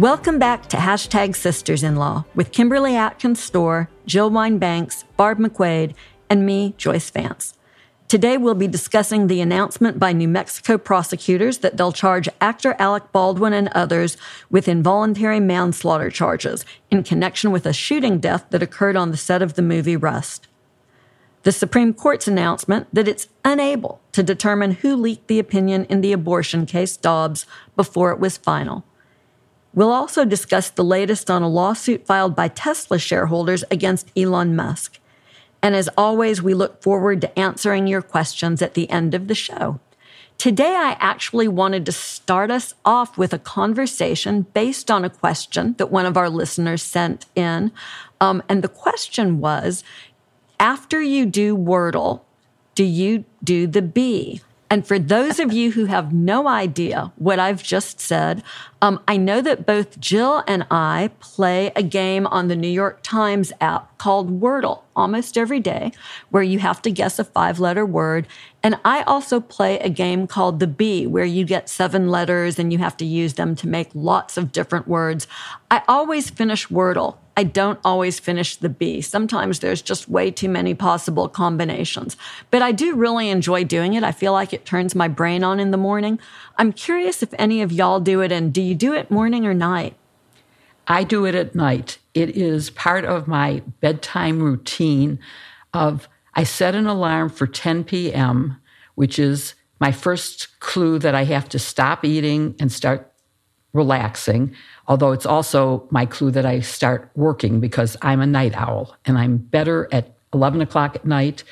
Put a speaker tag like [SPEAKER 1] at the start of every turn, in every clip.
[SPEAKER 1] Welcome back to Hashtag Sisters in Law with Kimberly Atkins Stohr, Jill Wine-Banks, Barb McQuade, and me, Joyce Vance. Today we'll be discussing the announcement by New Mexico prosecutors that they'll charge actor Alec Baldwin and others with involuntary manslaughter charges in connection with a shooting death that occurred on the set of the movie Rust. The Supreme Court's announcement that it's unable to determine who leaked the opinion in the abortion case Dobbs before it was final. We'll also discuss the latest on a lawsuit filed by Tesla shareholders against Elon Musk. And as always, we look forward to answering your questions at the end of the show. Today, I actually wanted to start us off with a conversation based on a question that one of our listeners sent in. Um, and the question was after you do Wordle, do you do the Bee? And for those of you who have no idea what I've just said, um, I know that both Jill and I play a game on the New York Times app called Wordle almost every day, where you have to guess a five letter word. And I also play a game called The Bee, where you get seven letters and you have to use them to make lots of different words. I always finish Wordle I don't always finish the Bee. Sometimes there's just way too many possible combinations. But I do really enjoy doing it. I feel like it turns my brain on in the morning. I'm curious if any of y'all do it, and do you do it morning or night?
[SPEAKER 2] I do it at night. It is part of my bedtime routine of I set an alarm for 10 p.m., which is my first clue that I have to stop eating and start relaxing. Although it's also my clue that I start working because I'm a night owl and I'm better at 11 o'clock at night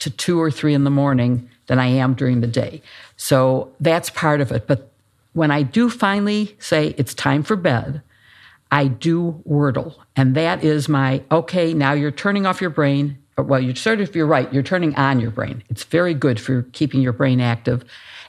[SPEAKER 2] to two or three in the morning than I am during the day. So that's part of it. But when I do finally say it's time for bed, I do Wordle. And that is my, okay, now you're turning off your brain. Well, you're sort of, you're right, you're turning on your brain. It's very good for keeping your brain active.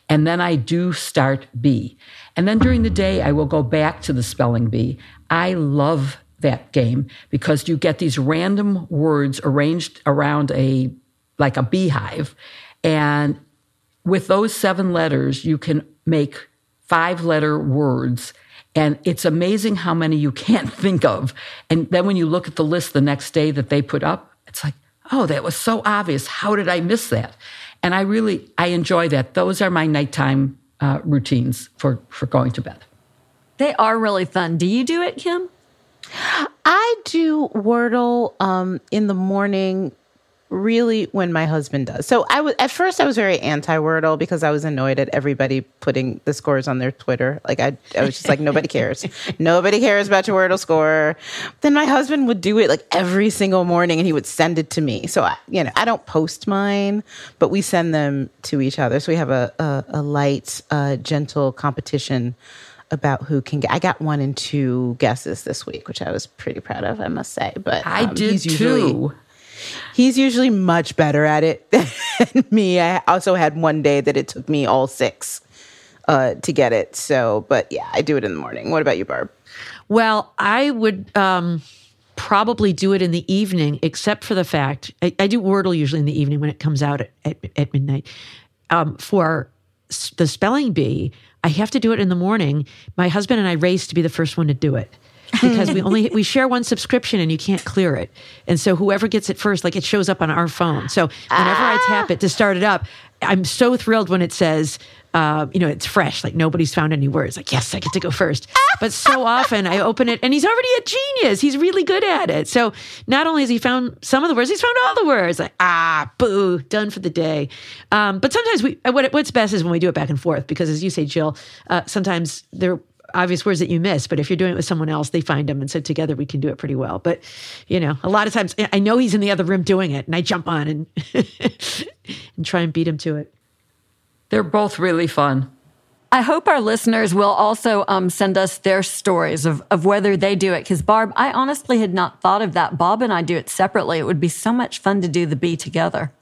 [SPEAKER 2] And then I do start Bee. And then during the day, I will go back to the spelling bee. I love that game because you get these random words arranged around a, like a beehive. And with those seven letters, you can make five letter words. And it's amazing how many you can't think of. And then when you look at the list the next day that they put up, it's like, oh, that was so obvious. How did I miss that? And I really, I enjoy that. Those are my nighttime uh, routines for, for going to bed.
[SPEAKER 1] They are really fun. Do you do it, Kim?
[SPEAKER 3] I do Wordle um, in the morning really when my husband does. So I was at first I was very anti Wordle because I was annoyed at everybody putting the scores on their Twitter. Like I, I was just like nobody cares, nobody cares about your Wordle score. Then my husband would do it like every single morning, and he would send it to me. So I, you know, I don't post mine, but we send them to each other. So we have a a, a light, uh, gentle competition about who can get. I got one and two guesses this week, which I was pretty proud of, I must say. But
[SPEAKER 2] um, I did too.
[SPEAKER 3] He's usually much better at it than me. I also had one day that it took me all six uh, to get it. So, but yeah, I do it in the morning. What about you, Barb?
[SPEAKER 4] Well, I would um, probably do it in the evening, except for the fact I, I, do Wordle usually in the evening when it comes out at, at, at midnight. Um, for the spelling bee, I have to do it in the morning. My husband and I race to be the first one to do it because we only we share one subscription and you can't clear it. And so whoever gets it first, like it shows up on our phone. So whenever ah. I tap it to start it up, I'm so thrilled when it says, uh, you know, it's fresh. Like nobody's found any words. Like yes, I get to go first. But so often I open it and he's already a genius. He's really good at it. So not only has he found some of the words, he's found all the words. Like ah, boo, done for the day. Um, but sometimes we what, what's best is when we do it back and forth because, as you say, Jill, uh, sometimes there obvious words that you miss. But if you're doing it with someone else, they find them. And so together we can do it pretty well. But, you know, a lot of times I know he's in the other room doing it and I jump on and, and try and beat him to it.
[SPEAKER 2] They're both really fun.
[SPEAKER 1] I hope our listeners will also um, send us their stories of, of whether they do it. Because, Barb, I honestly had not thought of that. Bob and I do it separately. It would be so much fun to do the Bee together.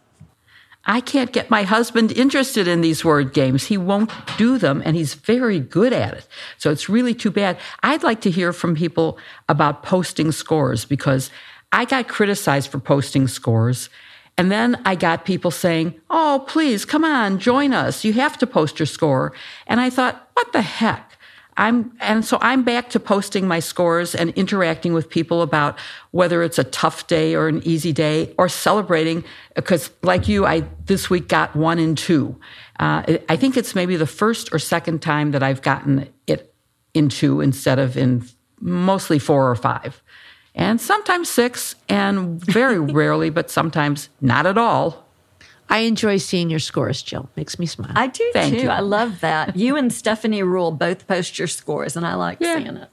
[SPEAKER 2] I can't get my husband interested in these word games. He won't do them and he's very good at it. So it's really too bad. I'd like to hear from people about posting scores because I got criticized for posting scores. And then I got people saying, Oh, please come on, join us. You have to post your score. And I thought, what the heck? I'm and so I'm back to posting my scores and interacting with people about whether it's a tough day or an easy day or celebrating because like you I this week got 1 and 2. Uh, I think it's maybe the first or second time that I've gotten it in 2 instead of in mostly 4 or 5. And sometimes 6 and very rarely but sometimes not at all
[SPEAKER 4] I enjoy seeing your scores, Jill. Makes me smile.
[SPEAKER 1] I do
[SPEAKER 2] Thank
[SPEAKER 1] too.
[SPEAKER 2] you.
[SPEAKER 1] I love that. You and Stephanie Ruhle both post your scores, and I like
[SPEAKER 2] Yeah.
[SPEAKER 1] seeing it.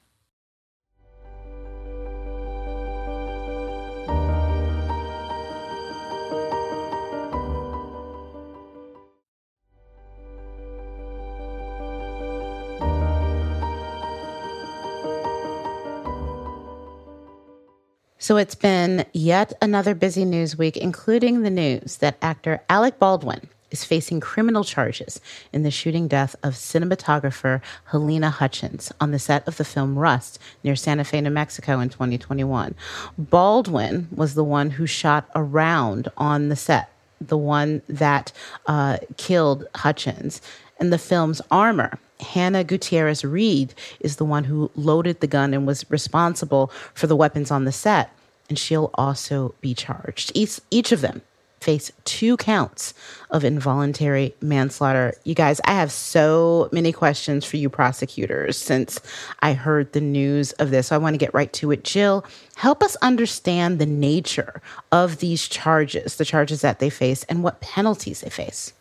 [SPEAKER 3] So it's been yet another busy news week, including the news that actor Alec Baldwin is facing criminal charges in the shooting death of cinematographer Halyna Hutchins on the set of the film Rust near Santa Fe, New Mexico in 2021. Baldwin was the one who shot around on the set, the one that uh, killed Hutchins. In the film's armor, Hannah Gutierrez Reed is the one who loaded the gun and was responsible for the weapons on the set, and she'll also be charged. Each, each of them face two counts of involuntary manslaughter. You guys, I have so many questions for you prosecutors since I heard the news of this. So I want to get right to it. Jill, help us understand the nature of these charges, the charges that they face, and what penalties they face.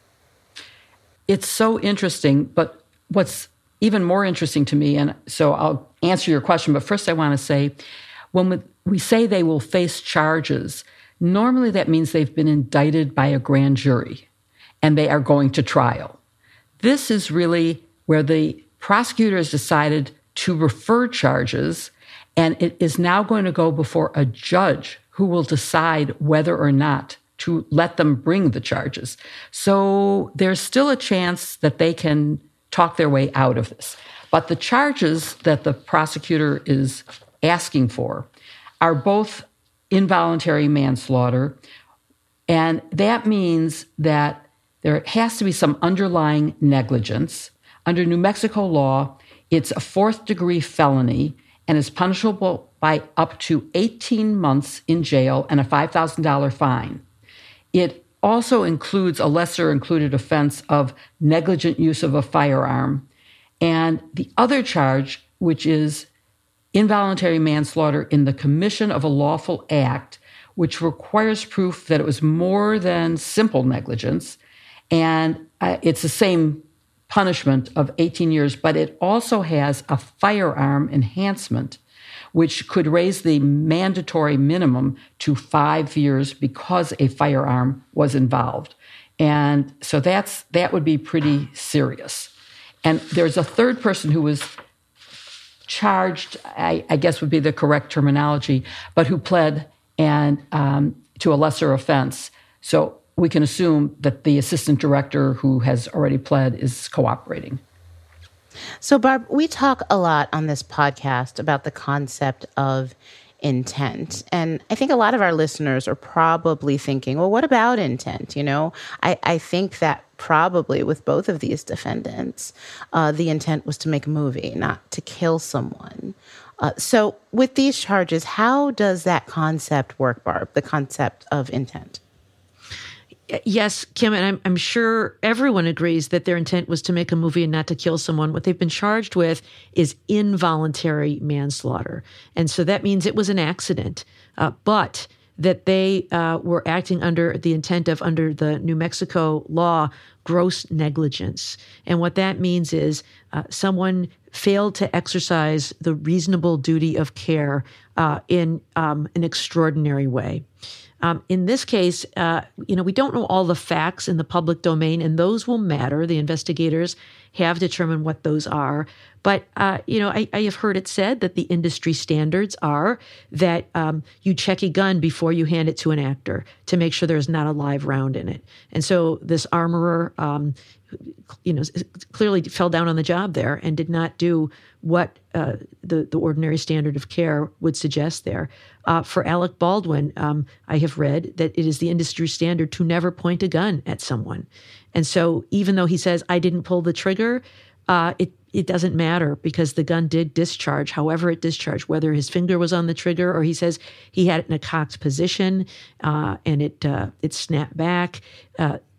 [SPEAKER 2] it's so interesting. But what's even more interesting to me, and so I'll answer your question, but first I want to say when we, say they will face charges, normally that means they've been indicted by a grand jury and they are going to trial. This is really where the prosecutor has decided to refer charges, and it is now going to go before a judge who will decide whether or not to let them bring the charges. So there's still a chance that they can talk their way out of this. But the charges that the prosecutor is asking for are both involuntary manslaughter, and that means that there has to be some underlying negligence. Under New Mexico law, it's a fourth degree felony and is punishable by up to 18 months in jail and a $5,000 fine. It also includes a lesser included offense of negligent use of a firearm. And the other charge, which is involuntary manslaughter in the commission of a lawful act, which requires proof that it was more than simple negligence. And uh, it's the same punishment of 18 years, but it also has a firearm enhancement, which could raise the mandatory minimum to five years because a firearm was involved. And so that's that would be pretty serious. And there's a third person who was charged, I, I guess would be the correct terminology, but who pled and um, to a lesser offense. So we can assume that the assistant director who has already pled is cooperating.
[SPEAKER 3] So, Barb, we talk a lot on this podcast about the concept of intent. And I think a lot of our listeners are probably thinking, well, what about intent? You know, I, I think that probably with both of these defendants, uh, the intent was to make a movie, not to kill someone. Uh, so, with these charges, how does that concept work, Barb? The concept of intent?
[SPEAKER 4] Yes, Kim, and I'm, I'm sure everyone agrees that their intent was to make a movie and not to kill someone. What they've been charged with is involuntary manslaughter. And so that means it was an accident, uh, but that they uh, were acting under the intent of, under the New Mexico law, gross negligence. And what that means is uh, someone failed to exercise the reasonable duty of care uh, in um, an extraordinary way. Um, in this case, uh, you know, we don't know all the facts in the public domain, and those will matter. The investigators have determined what those are. But, uh, you know, I, I, have heard it said that the industry standards are that um, you check a gun before you hand it to an actor to make sure there's not a live round in it. And so this armorer, um, you know, clearly fell down on the job there and did not do what uh, the the ordinary standard of care would suggest there. Uh, for Alec Baldwin, um, I have read that it is the industry standard to never point a gun at someone, and so even though he says I didn't pull the trigger, uh, it it doesn't matter because the gun did discharge, however it discharged, whether his finger was on the trigger or he says he had it in a cocked position uh, and it uh, it snapped back.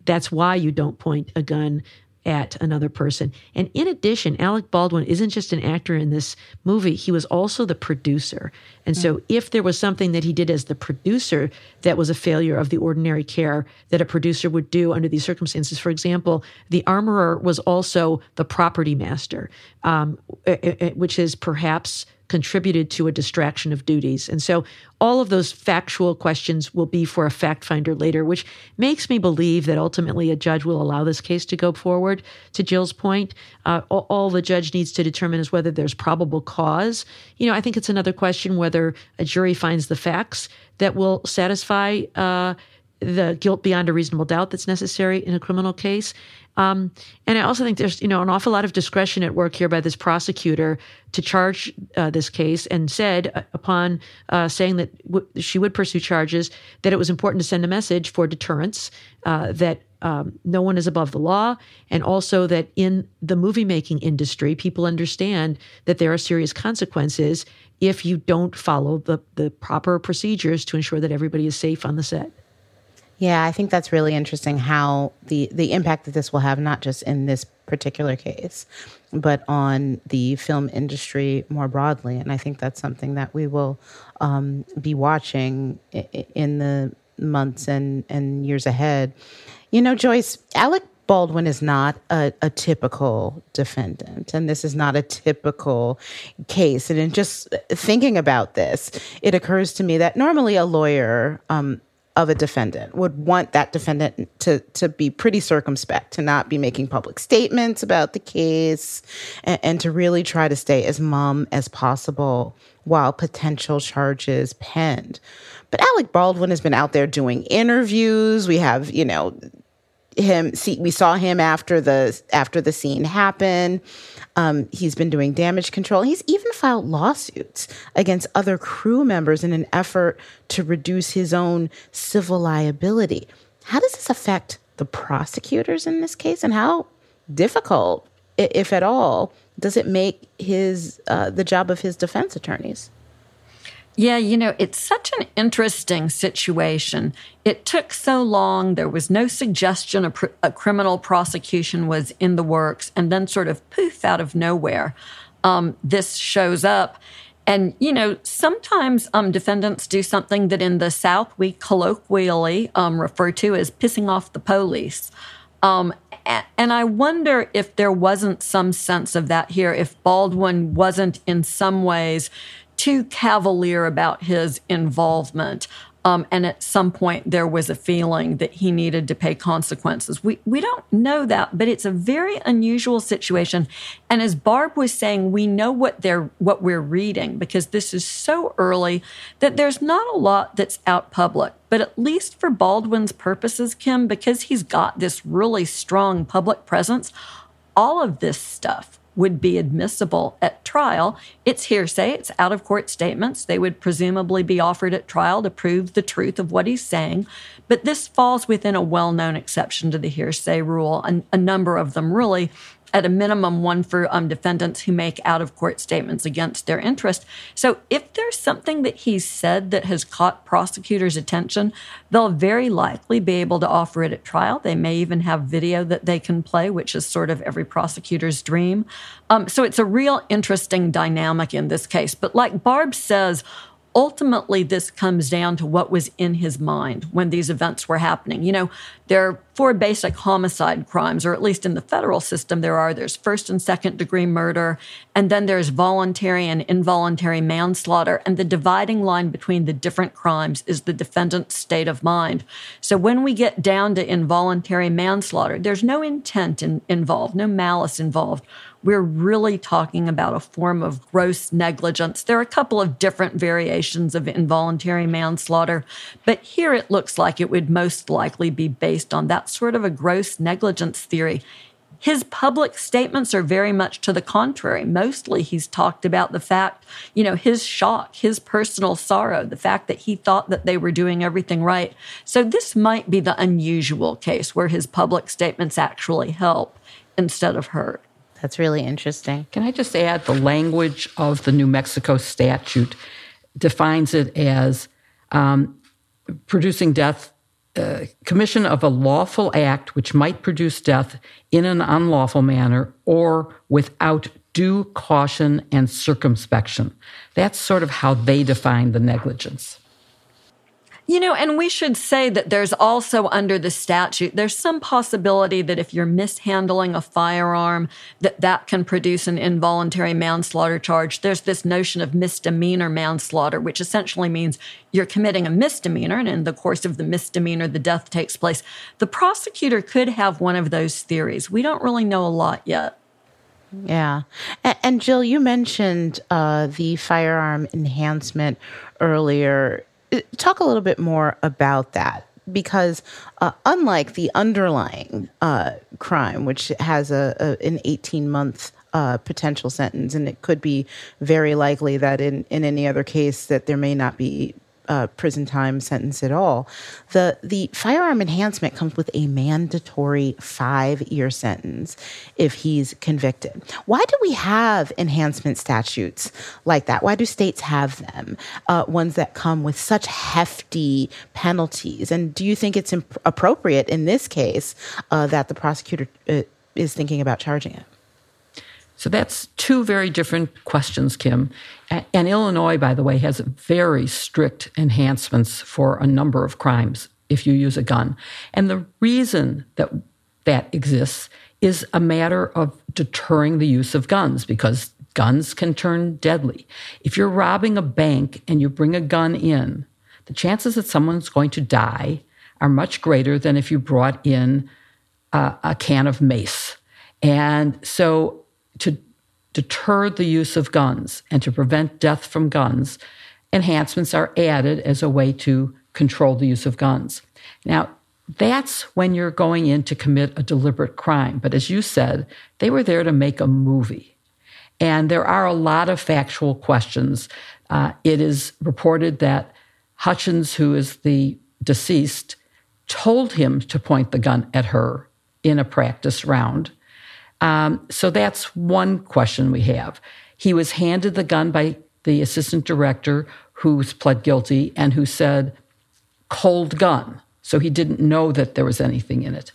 [SPEAKER 4] That's why you don't point a gun at another person. And in addition, Alec Baldwin isn't just an actor in this movie, he was also the producer. And so mm. if there was something that he did as the producer that was a failure of the ordinary care that a producer would do under these circumstances, for example, the armorer was also the property master, um, which is perhaps contributed to a distraction of duties. And so all of those factual questions will be for a fact finder later, which makes me believe that ultimately a judge will allow this case to go forward. To Jill's point, uh, all, all the judge needs to determine is whether there's probable cause. You know, I think it's another question whether a jury finds the facts that will satisfy uh, the guilt beyond a reasonable doubt that's necessary in a criminal case. Um, and I also think there's you know an awful lot of discretion at work here by this prosecutor to charge uh, this case, and said uh, upon uh, saying that w- she would pursue charges that it was important to send a message for deterrence uh, that. Um, no one is above the law, and also that in the movie making industry, people understand that there are serious consequences if you don't follow the, the proper procedures to ensure that everybody is safe on the set.
[SPEAKER 3] Yeah, I think that's really interesting how the the impact that this will have not just in this particular case, but on the film industry more broadly. And I think that's something that we will um, be watching in the months and and years ahead. You know, Joyce, Alec Baldwin is not a, a, typical defendant, and this is not a typical case. And in just thinking about this, it occurs to me that normally a lawyer um, of a defendant would want that defendant to to be pretty circumspect to not be making public statements about the case and, and, to really try to stay as mum as possible while potential charges penned. But alec baldwin has been out there doing interviews. We have you know him see we saw him after the after the scene happened um, he's been doing damage control. He's even filed lawsuits against other crew members in an effort to reduce his own civil liability. How does this affect the prosecutors in this case, and how difficult, if at all, does it make his uh, the job of his defense attorneys?
[SPEAKER 1] Yeah, you know, it's such an interesting situation. It took so long. There was no suggestion a, pr- a criminal prosecution was in the works. And then, sort of poof, out of nowhere, um, this shows up. And, you know, sometimes um, defendants do something that in the South we colloquially um, refer to as pissing off the police. Um, and I wonder if there wasn't some sense of that here, if Baldwin wasn't in some ways too cavalier about his involvement. Um, and at some point, there was a feeling that he needed to pay consequences. We we don't know that, but it's a very unusual situation. And as Barb was saying, we know what they're what we're reading because this is so early that there's not a lot that's out public. But at least for Baldwin's purposes, Kim, because he's got this really strong public presence, all of this stuff would be admissible at trial. It's hearsay, it's out of court statements. They would presumably be offered at trial to prove the truth of what he's saying. But this falls within a well known exception to the hearsay rule, and a number of them really at a minimum, one for um, defendants who make out of court statements against their interest. So, if there's something that he's said that has caught prosecutors' attention, they'll very likely be able to offer it at trial. They may even have video that they can play, which is sort of every prosecutor's dream. Um, so, it's a real interesting dynamic in this case. But, like Barb says, ultimately this comes down to what was in his mind when these events were happening. You know, there are four basic homicide crimes, or at least in the federal system, there are. There's first and second degree murder, and then there's voluntary and involuntary manslaughter. And the dividing line between the different crimes is the defendant's state of mind. So when we get down to involuntary manslaughter, there's no intent in, involved, no malice involved we're really talking about a form of gross negligence. There are a couple of different variations of involuntary manslaughter, but here it looks like it would most likely be based on that sort of a gross negligence theory. His public statements are very much to the contrary. Mostly he's talked about the fact, you know, his shock, his personal sorrow, the fact that he thought that they were doing everything right. So this might be the unusual case where his public statements actually help instead of hurt.
[SPEAKER 3] That's really interesting.
[SPEAKER 2] Can I just add the language of the New Mexico statute defines it as um, producing death, uh, commission of a lawful act which might produce death in an unlawful manner or without due caution and circumspection. That's sort of how they define the negligence.
[SPEAKER 1] You know, and we should say that there's also under the statute, there's some possibility that if you're mishandling a firearm, that that can produce an involuntary manslaughter charge. There's this notion of misdemeanor manslaughter, which essentially means you're committing a misdemeanor, and in the course of the misdemeanor, the death takes place. The prosecutor could have one of those theories. We don't really know a lot yet.
[SPEAKER 3] Yeah. And, Jill, you mentioned uh, the firearm enhancement earlier. Uh, talk a little bit more about that because uh, unlike the underlying uh, crime, which has a, a an 18 month uh, potential sentence, and it could be very likely that in, in any other case that there may not be uh, prison time sentence at all. The the firearm enhancement comes with a mandatory five year sentence if he's convicted. Why do we have enhancement statutes like that? Why do states have them? Uh, ones that come with such hefty penalties. And do you think it's imp- appropriate in this case uh, that the prosecutor uh, is thinking about charging it?
[SPEAKER 2] So that's two very different questions, Kim. And Illinois, by the way, has very strict enhancements for a number of crimes if you use a gun. And the reason that that exists is a matter of deterring the use of guns because guns can turn deadly. If you're robbing a bank and you bring a gun in, the chances that someone's going to die are much greater than if you brought in a, a can of mace. And so to deter the use of guns and to prevent death from guns, enhancements are added as a way to control the use of guns. Now, that's when you're going in to commit a deliberate crime. But as you said, they were there to make a movie. And there are a lot of factual questions. Uh, it is reported that Hutchins, who is the deceased, told him to point the gun at her in a practice round. Um, so that's one question we have. He was handed the gun by the assistant director who's pled guilty and who said, cold gun. So he didn't know that there was anything in it.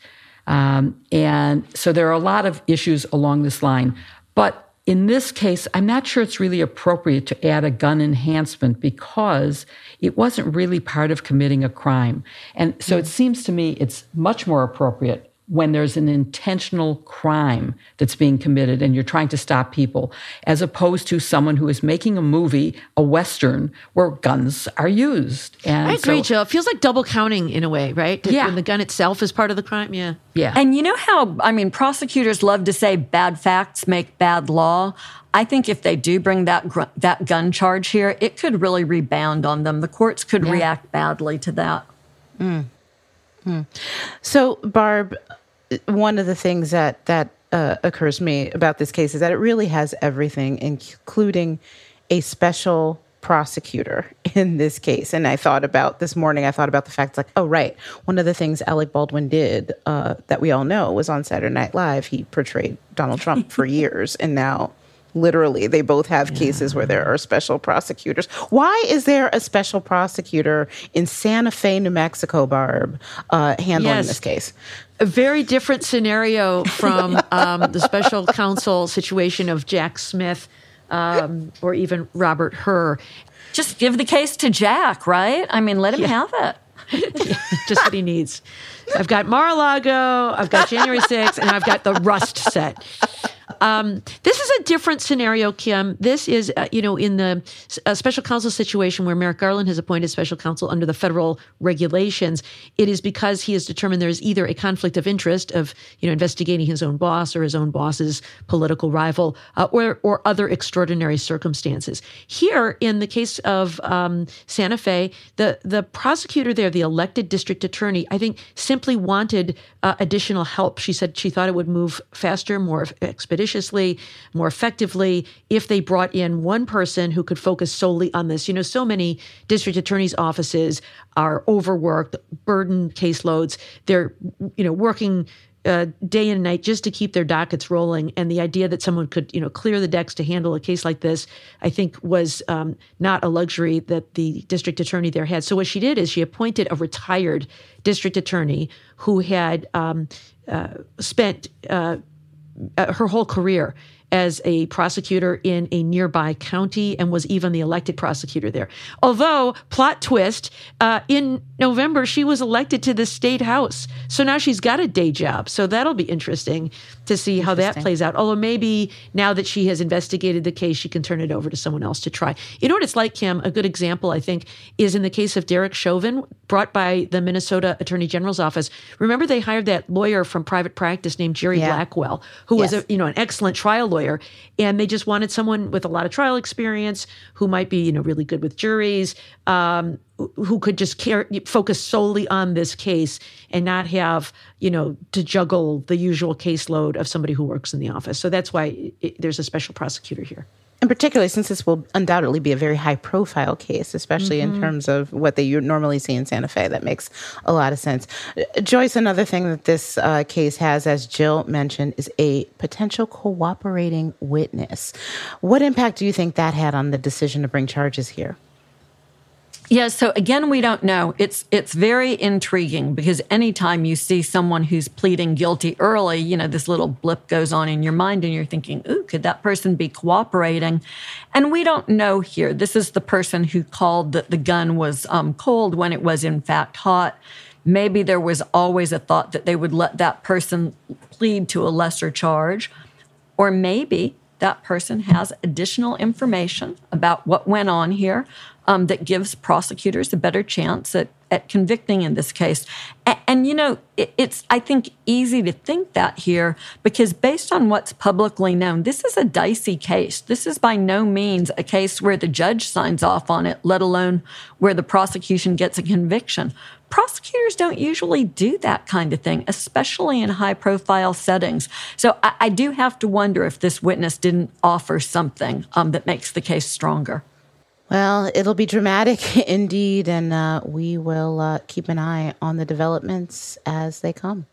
[SPEAKER 2] Um, and so there are a lot of issues along this line. But in this case, I'm not sure it's really appropriate to add a gun enhancement because it wasn't really part of committing a crime. And so it seems to me it's much more appropriate when there's an intentional crime that's being committed and you're trying to stop people, as opposed to someone who is making a movie, a Western, where guns are used.
[SPEAKER 4] And I agree, so, Jill. It feels like double counting in a way, right?
[SPEAKER 2] Yeah.
[SPEAKER 4] When the gun itself is part of the crime. Yeah.
[SPEAKER 2] Yeah.
[SPEAKER 1] And you know how, I mean, prosecutors love to say bad facts make bad law. I think if they do bring that gr- that gun charge here, it could really rebound on them. The courts could yeah. react badly to that.
[SPEAKER 3] Mm. Hmm. So, Barb, one of the things that that uh, occurs to me about this case is that it really has everything, including a special prosecutor in this case. And I thought about this morning, I thought about the fact like, oh, right. One of the things Alec Baldwin did uh, that we all know was on Saturday Night Live, he portrayed Donald Trump for years. And now literally they both have yeah. cases where there are special prosecutors why is there a special prosecutor in santa fe new mexico barb uh, handling yes. this case
[SPEAKER 4] a very different scenario from um, the special counsel situation of jack smith um, or even robert hur
[SPEAKER 1] just give the case to jack right i mean let him yeah. have it
[SPEAKER 4] just what he needs. I've got Mar-a-Lago, I've got January 6th, and I've got the Rust set. Um, this is a different scenario, Kim. This is, uh, you know, in the special counsel situation where Merrick Garland has appointed special counsel under the federal regulations. It is because he has determined there is either a conflict of interest of, you know, investigating his own boss or his own boss's political rival, uh, or or other extraordinary circumstances. Here, in the case of um, Santa Fe, the the prosecutor there, the elected district attorney, I think simply wanted uh, additional help. She said she thought it would move faster, more expeditiously expeditiously, more effectively if they brought in one person who could focus solely on this. You know, so many district attorneys' offices are overworked, burdened caseloads. They're, you know, working uh, day and night just to keep their dockets rolling. And the idea that someone could, you know, clear the decks to handle a case like this, I think was um, not a luxury that the district attorney there had. So what she did is she appointed a retired district attorney who had um, uh, spent uh, uh her whole career as a prosecutor in a nearby county and was even the elected prosecutor there. Although, plot twist, uh, in November, she was elected to the state house. So now she's got a day job. So that'll be interesting to see how that plays out. Although maybe now that she has investigated the case, she can turn it over to someone else to try. You know what it's like, Kim? A good example, I think, is in the case of Derek Chauvin, brought by the Minnesota Attorney General's office. Remember, they hired that lawyer from private practice named Jerry yeah. Blackwell, who yes. was a, you know an excellent trial lawyer, and they just wanted someone with a lot of trial experience who might be you know really good with juries. Um, who could just care, focus solely on this case and not have you know to juggle the usual caseload of somebody who works in the office so that's why it, there's a special prosecutor here
[SPEAKER 3] and particularly since this will undoubtedly be a very high profile case, especially mm-hmm. in terms of what they normally see in Santa Fe. That makes a lot of sense. Joyce, another thing that this uh, case has, as Jill mentioned, is a potential cooperating witness. What impact do you think that had on the decision to bring charges here?
[SPEAKER 1] Yeah, so again, we don't know. It's it's very intriguing because anytime you see someone who's pleading guilty early, you know, this little blip goes on in your mind and you're thinking, ooh, could that person be cooperating? And we don't know here. This is the person who called that the gun was um, cold when it was in fact hot. Maybe there was always a thought that they would let that person plead to a lesser charge. Or maybe that person has additional information about what went on here um, that gives prosecutors a better chance at, at convicting in this case. And, and you know, it, it's, I think, easy to think that here because based on what's publicly known, this is a dicey case. This is by no means a case where the judge signs off on it, let alone where the prosecution gets a conviction. Prosecutors don't usually do that kind of thing, especially in high profile settings. So I, I do have to wonder if this witness didn't offer something um, that makes the case stronger.
[SPEAKER 3] Well, it'll be dramatic indeed, and uh, we will uh, keep an eye on the developments as they come.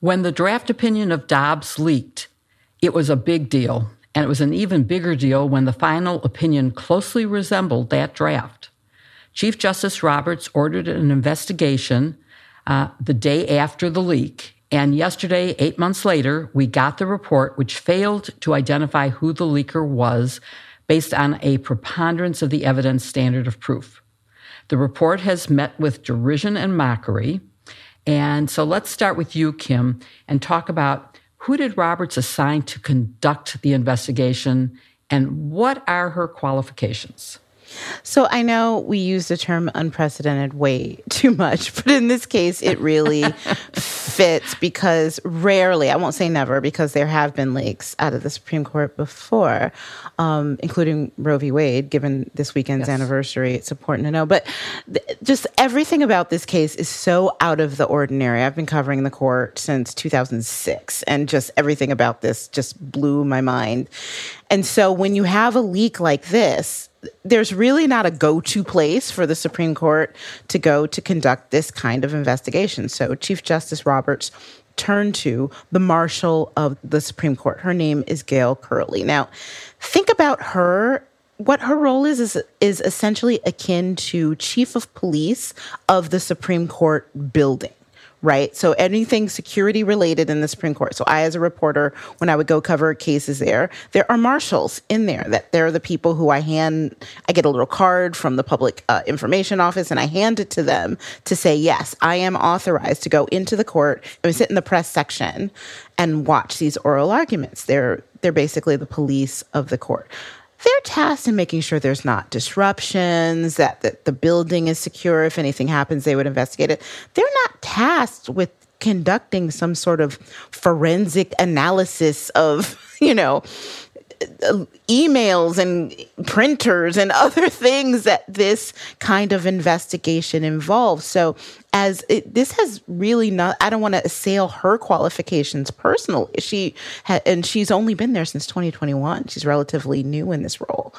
[SPEAKER 2] When the draft opinion of Dobbs leaked, it was a big deal and it was an even bigger deal when the final opinion closely resembled that draft. Chief Justice Roberts ordered an investigation uh, the day after the leak, and yesterday, eight months later, we got the report which failed to identify who the leaker was based on a preponderance of the evidence standard of proof. The report has met with derision and mockery. And so let's start with you, Kim, and talk about who did Roberts assign to conduct the investigation, and what are her qualifications?
[SPEAKER 3] So I know we use the term unprecedented way too much, but in this case, it really fits because rarely, I won't say never, because there have been leaks out of the Supreme Court before, um, including Roe v. Wade, given this weekend's yes. anniversary. It's important to know. But th- just everything about this case is so out of the ordinary. I've been covering the court since 2006, and just everything about this just blew my mind. And so when you have a leak like this, there's really not a go-to place for the Supreme Court to go to conduct this kind of investigation. So Chief Justice Roberts turned to the marshal of the Supreme Court. Her name is Gail Curley. Now, think about her what her role is is is essentially akin to chief of police of the Supreme Court building right? So anything security related in the Supreme Court. So I, as a reporter, when I would go cover cases there, there are marshals in there that they're the people who I hand, I get a little card from the public uh, information office and I hand it to them to say, yes, I am authorized to go into the court and sit in the press section and watch these oral arguments. They're, they're basically the police of the court they're tasked in making sure there's not disruptions, that, that the building is secure. If anything happens, they would investigate it. They're not tasked with conducting some sort of forensic analysis of, you know, emails and printers and other things that this kind of investigation involves. So as it, this has really not i don't want to assail her qualifications personally. She ha, and she's only been there since 2021 she's relatively new in this role.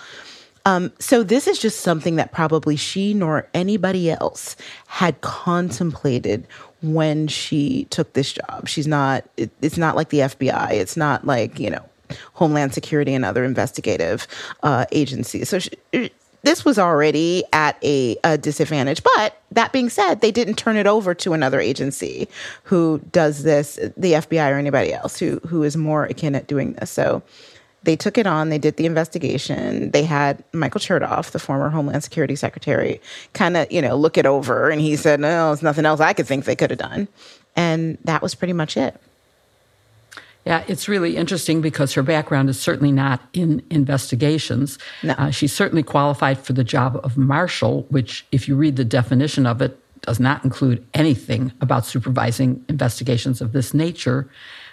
[SPEAKER 3] Um, so this is just something that probably she nor anybody else had contemplated when she took this job. She's not it, it's not like the fbi it's not like you know homeland security and other investigative uh, agencies so she, this was already at a, a, disadvantage. But that being said, they didn't turn it over to another agency who does this, the FBI or anybody else who who is more akin at doing this. So they took it on. They did the investigation. They had Michael Chertoff, the former Homeland Security Secretary, kind of you know look it over, and he said, "No, there's nothing else I could think they could have done," and that was pretty much it.
[SPEAKER 2] Yeah, it's really interesting because her background is certainly not in investigations. No. Uh, she's certainly qualified for the job of marshal, which, if you read the definition of it, does not include anything about supervising investigations of this nature.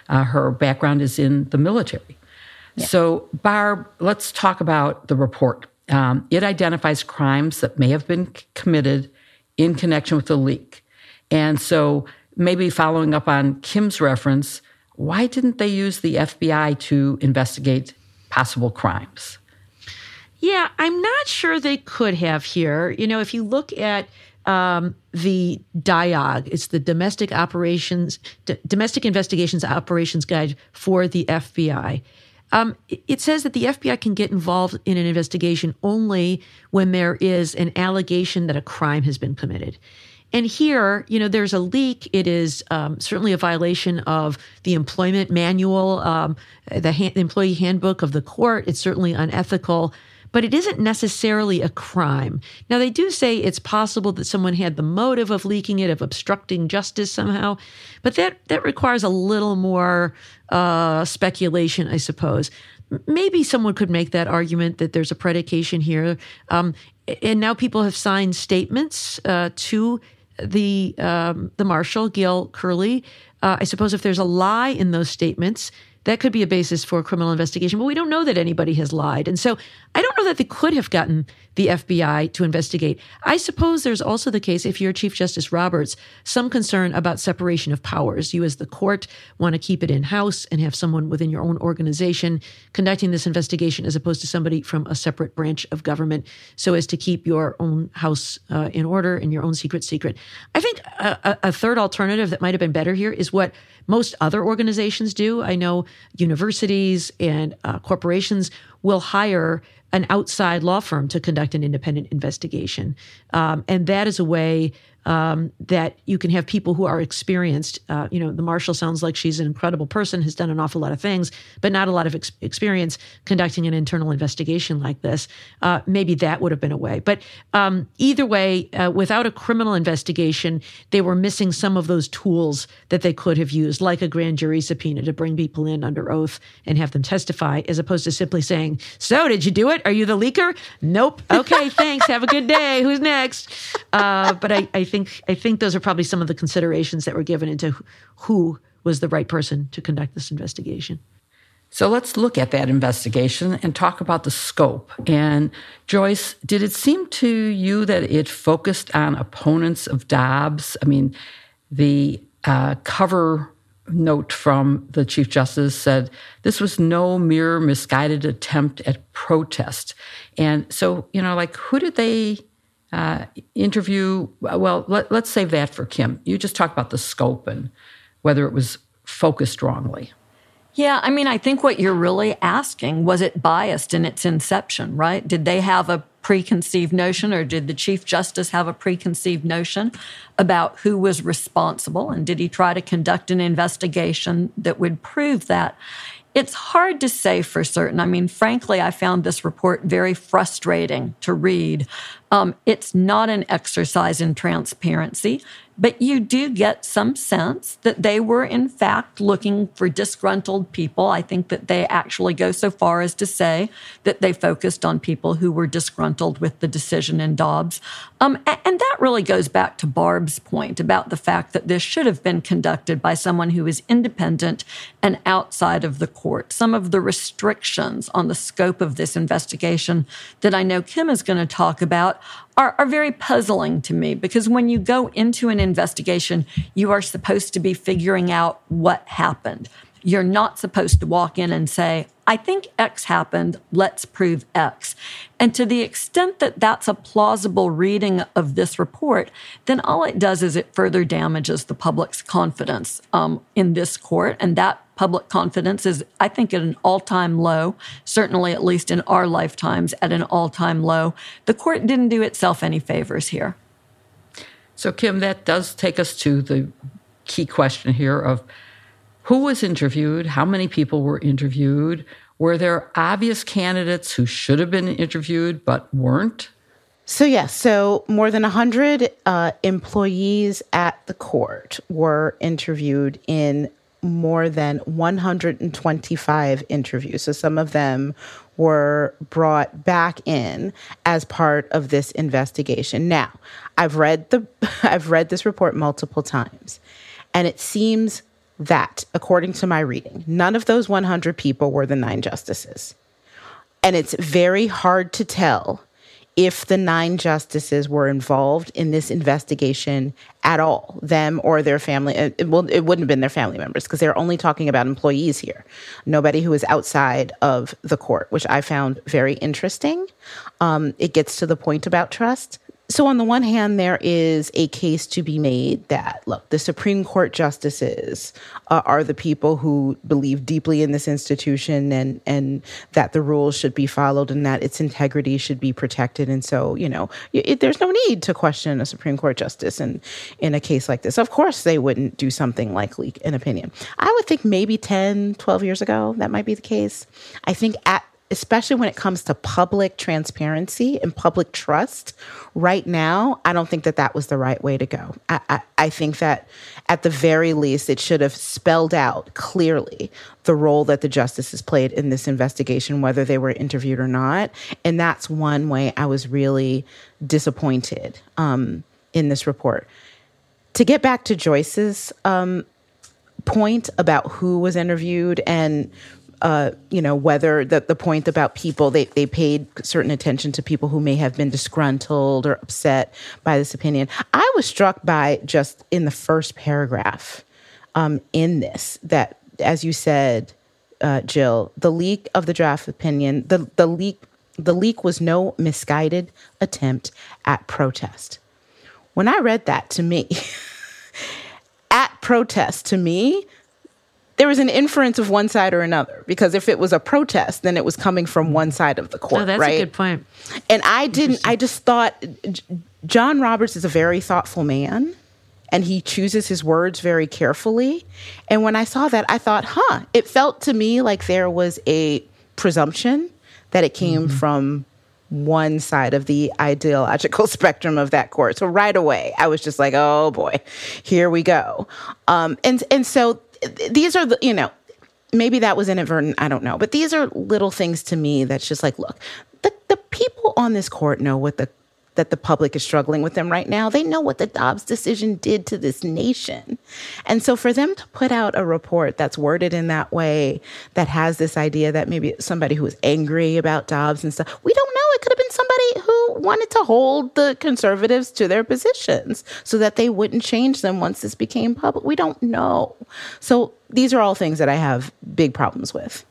[SPEAKER 2] Uh, her background is in the military. Yeah. So, Barb, let's talk about the report. Um, it identifies crimes that may have been committed in connection with the leak. And so, maybe following up on Kim's reference, why didn't they use the FBI to investigate possible crimes?
[SPEAKER 4] Yeah, I'm not sure they could have here. You know, if you look at um, the DIOG, it's the Domestic Operations D- Domestic Investigations Operations Guide for the FBI. Um, it says that the FBI can get involved in an investigation only when there is an allegation that a crime has been committed. And here, you know, there's a leak. It is um, certainly a violation of the employment manual, um, the, employee handbook of the court. It's certainly unethical, but it isn't necessarily a crime. Now, they do say it's possible that someone had the motive of leaking it, of obstructing justice somehow, but that that requires a little more uh, speculation, I suppose maybe someone could make that argument that there's a predication here. Um, and now people have signed statements uh, to the um, the marshal Gail Curley. Uh, I suppose if there's a lie in those statements, that could be a basis for a criminal investigation. But we don't know that anybody has lied, and so I don't know that they could have gotten the FBI to investigate. I suppose there's also the case, if you're Chief Justice Roberts, some concern about separation of powers. You, as the court, want to keep it in house and have someone within your own organization conducting this investigation as opposed to somebody from a separate branch of government, so as to keep your own house uh, in order and your own secret secret. I think a, a third alternative that might have been better here is what most other organizations do. I know universities and uh, corporations will hire an outside law firm to conduct an independent investigation. Um, and that is a way um, that you can have people who are experienced. Uh, you know, the marshal sounds like she's an incredible person, has done an awful lot of things, but not a lot of ex- experience conducting an internal investigation like this. Uh, maybe that would have been a way. But um, either way, uh, without a criminal investigation, they were missing some of those tools that they could have used, like a grand jury subpoena to bring people in under oath and have them testify, as opposed to simply saying, So, did you do it? Are you the leaker? Nope. Okay, thanks. Have a good day. Who's next? Uh, but I, I think I think those are probably some of the considerations that were given into who was the right person to conduct this investigation.
[SPEAKER 2] So let's look at that investigation and talk about the scope. And Joyce, did it seem to you that it focused on opponents of Dobbs? I mean, the uh, cover note from the Chief Justice said this was no mere misguided attempt at protest. And so, you know, like who did they uh, interview. Well, let, us save that for Kim. You just talk about the scope and whether it was focused wrongly.
[SPEAKER 1] Yeah, I mean, I think what you're really asking was it biased in its inception, right? Did they have a preconceived notion or did the Chief Justice have a preconceived notion about who was responsible? And did he try to conduct an investigation that would prove that? It's hard to say for certain. I mean, frankly, I found this report very frustrating to read. Um, it's not an exercise in transparency. But you do get some sense that they were, in fact, looking for disgruntled people. I think that they actually go so far as to say that they focused on people who were disgruntled with the decision in Dobbs. Um, and that really goes back to Barb's point about the fact that this should have been conducted by someone who is independent and outside of the court. Some of the restrictions on the scope of this investigation that I know Kim is going to talk about are, are very puzzling to me because when you go into an investigation, you are supposed to be figuring out what happened. You're not supposed to walk in and say, I think X happened, let's prove X. And to the extent that that's a plausible reading of this report, then all it does is it further damages the public's confidence um, in this court. And that public confidence is, I think, at an all time low, certainly at least in our lifetimes, at an all time low. The court didn't do itself any favors here.
[SPEAKER 2] So, Kim, that does take us to the key question here of who was interviewed? How many people were interviewed? Were there obvious candidates who should have been interviewed but weren't?
[SPEAKER 3] So, yes, yeah, so more than 100 uh, employees at the court were interviewed in more than 125 interviews. So, some of them were brought back in as part of this investigation. Now, I've read the I've read this report multiple times, and it seems that, according to my reading, none of those 100 people were the nine justices. And it's very hard to tell if the nine justices were involved in this investigation at all, them or their family. It, well, it wouldn't have been their family members because they're only talking about employees here, nobody who is outside of the court, which I found very interesting. Um, it gets to the point about trust. So, on the one hand, there is a case to be made that, look, the Supreme Court justices uh, are the people who believe deeply in this institution and, and that the rules should be followed and that its integrity should be protected. And so, you know, it, there's no need to question a Supreme Court justice in, in a case like this. Of course, they wouldn't do something like leak an opinion. I would think maybe 10, 12 years ago, that might be the case. I think at especially when it comes to public transparency and public trust, right now, I don't think that that was the right way to go. I, I, I, think that at the very least, it should have spelled out clearly the role that the justices played in this investigation, whether they were interviewed or not. And that's one way I was really disappointed um, in this report. To get back to Joyce's um, point about who was interviewed and uh, you know, whether the, the point about people, they, they paid certain attention to people who may have been disgruntled or upset by this opinion. I was struck by just in the first paragraph um, in this that, as you said, uh, Jill, the leak of the draft opinion, the, the leak the leak was no misguided attempt at protest. When I read that to me, at protest to me there was an inference of one side or another because if it was a protest, then it was coming from one side of the court.
[SPEAKER 4] Oh, that's
[SPEAKER 3] right?
[SPEAKER 4] a good point.
[SPEAKER 3] And I didn't. I just thought John Roberts is a very thoughtful man, and he chooses his words very carefully. And when I saw that, I thought, huh, it felt to me like there was a presumption that it came mm-hmm. from one side of the ideological spectrum of that court. So right away, I was just like, oh boy, here we go. Um, and and so these are the, you know, maybe that was inadvertent. I don't know. But these are little things to me that's just like, look, the, the people on this court know what the that the public is struggling with them right now. They know what the Dobbs decision did to this nation. And so for them to put out a report that's worded in that way, that has this idea that maybe somebody who is angry about Dobbs and stuff, we don't know. It could have been somebody who wanted to hold the conservatives to their positions so that they wouldn't change them once this became public. We don't know. So these are all things that I have big problems with.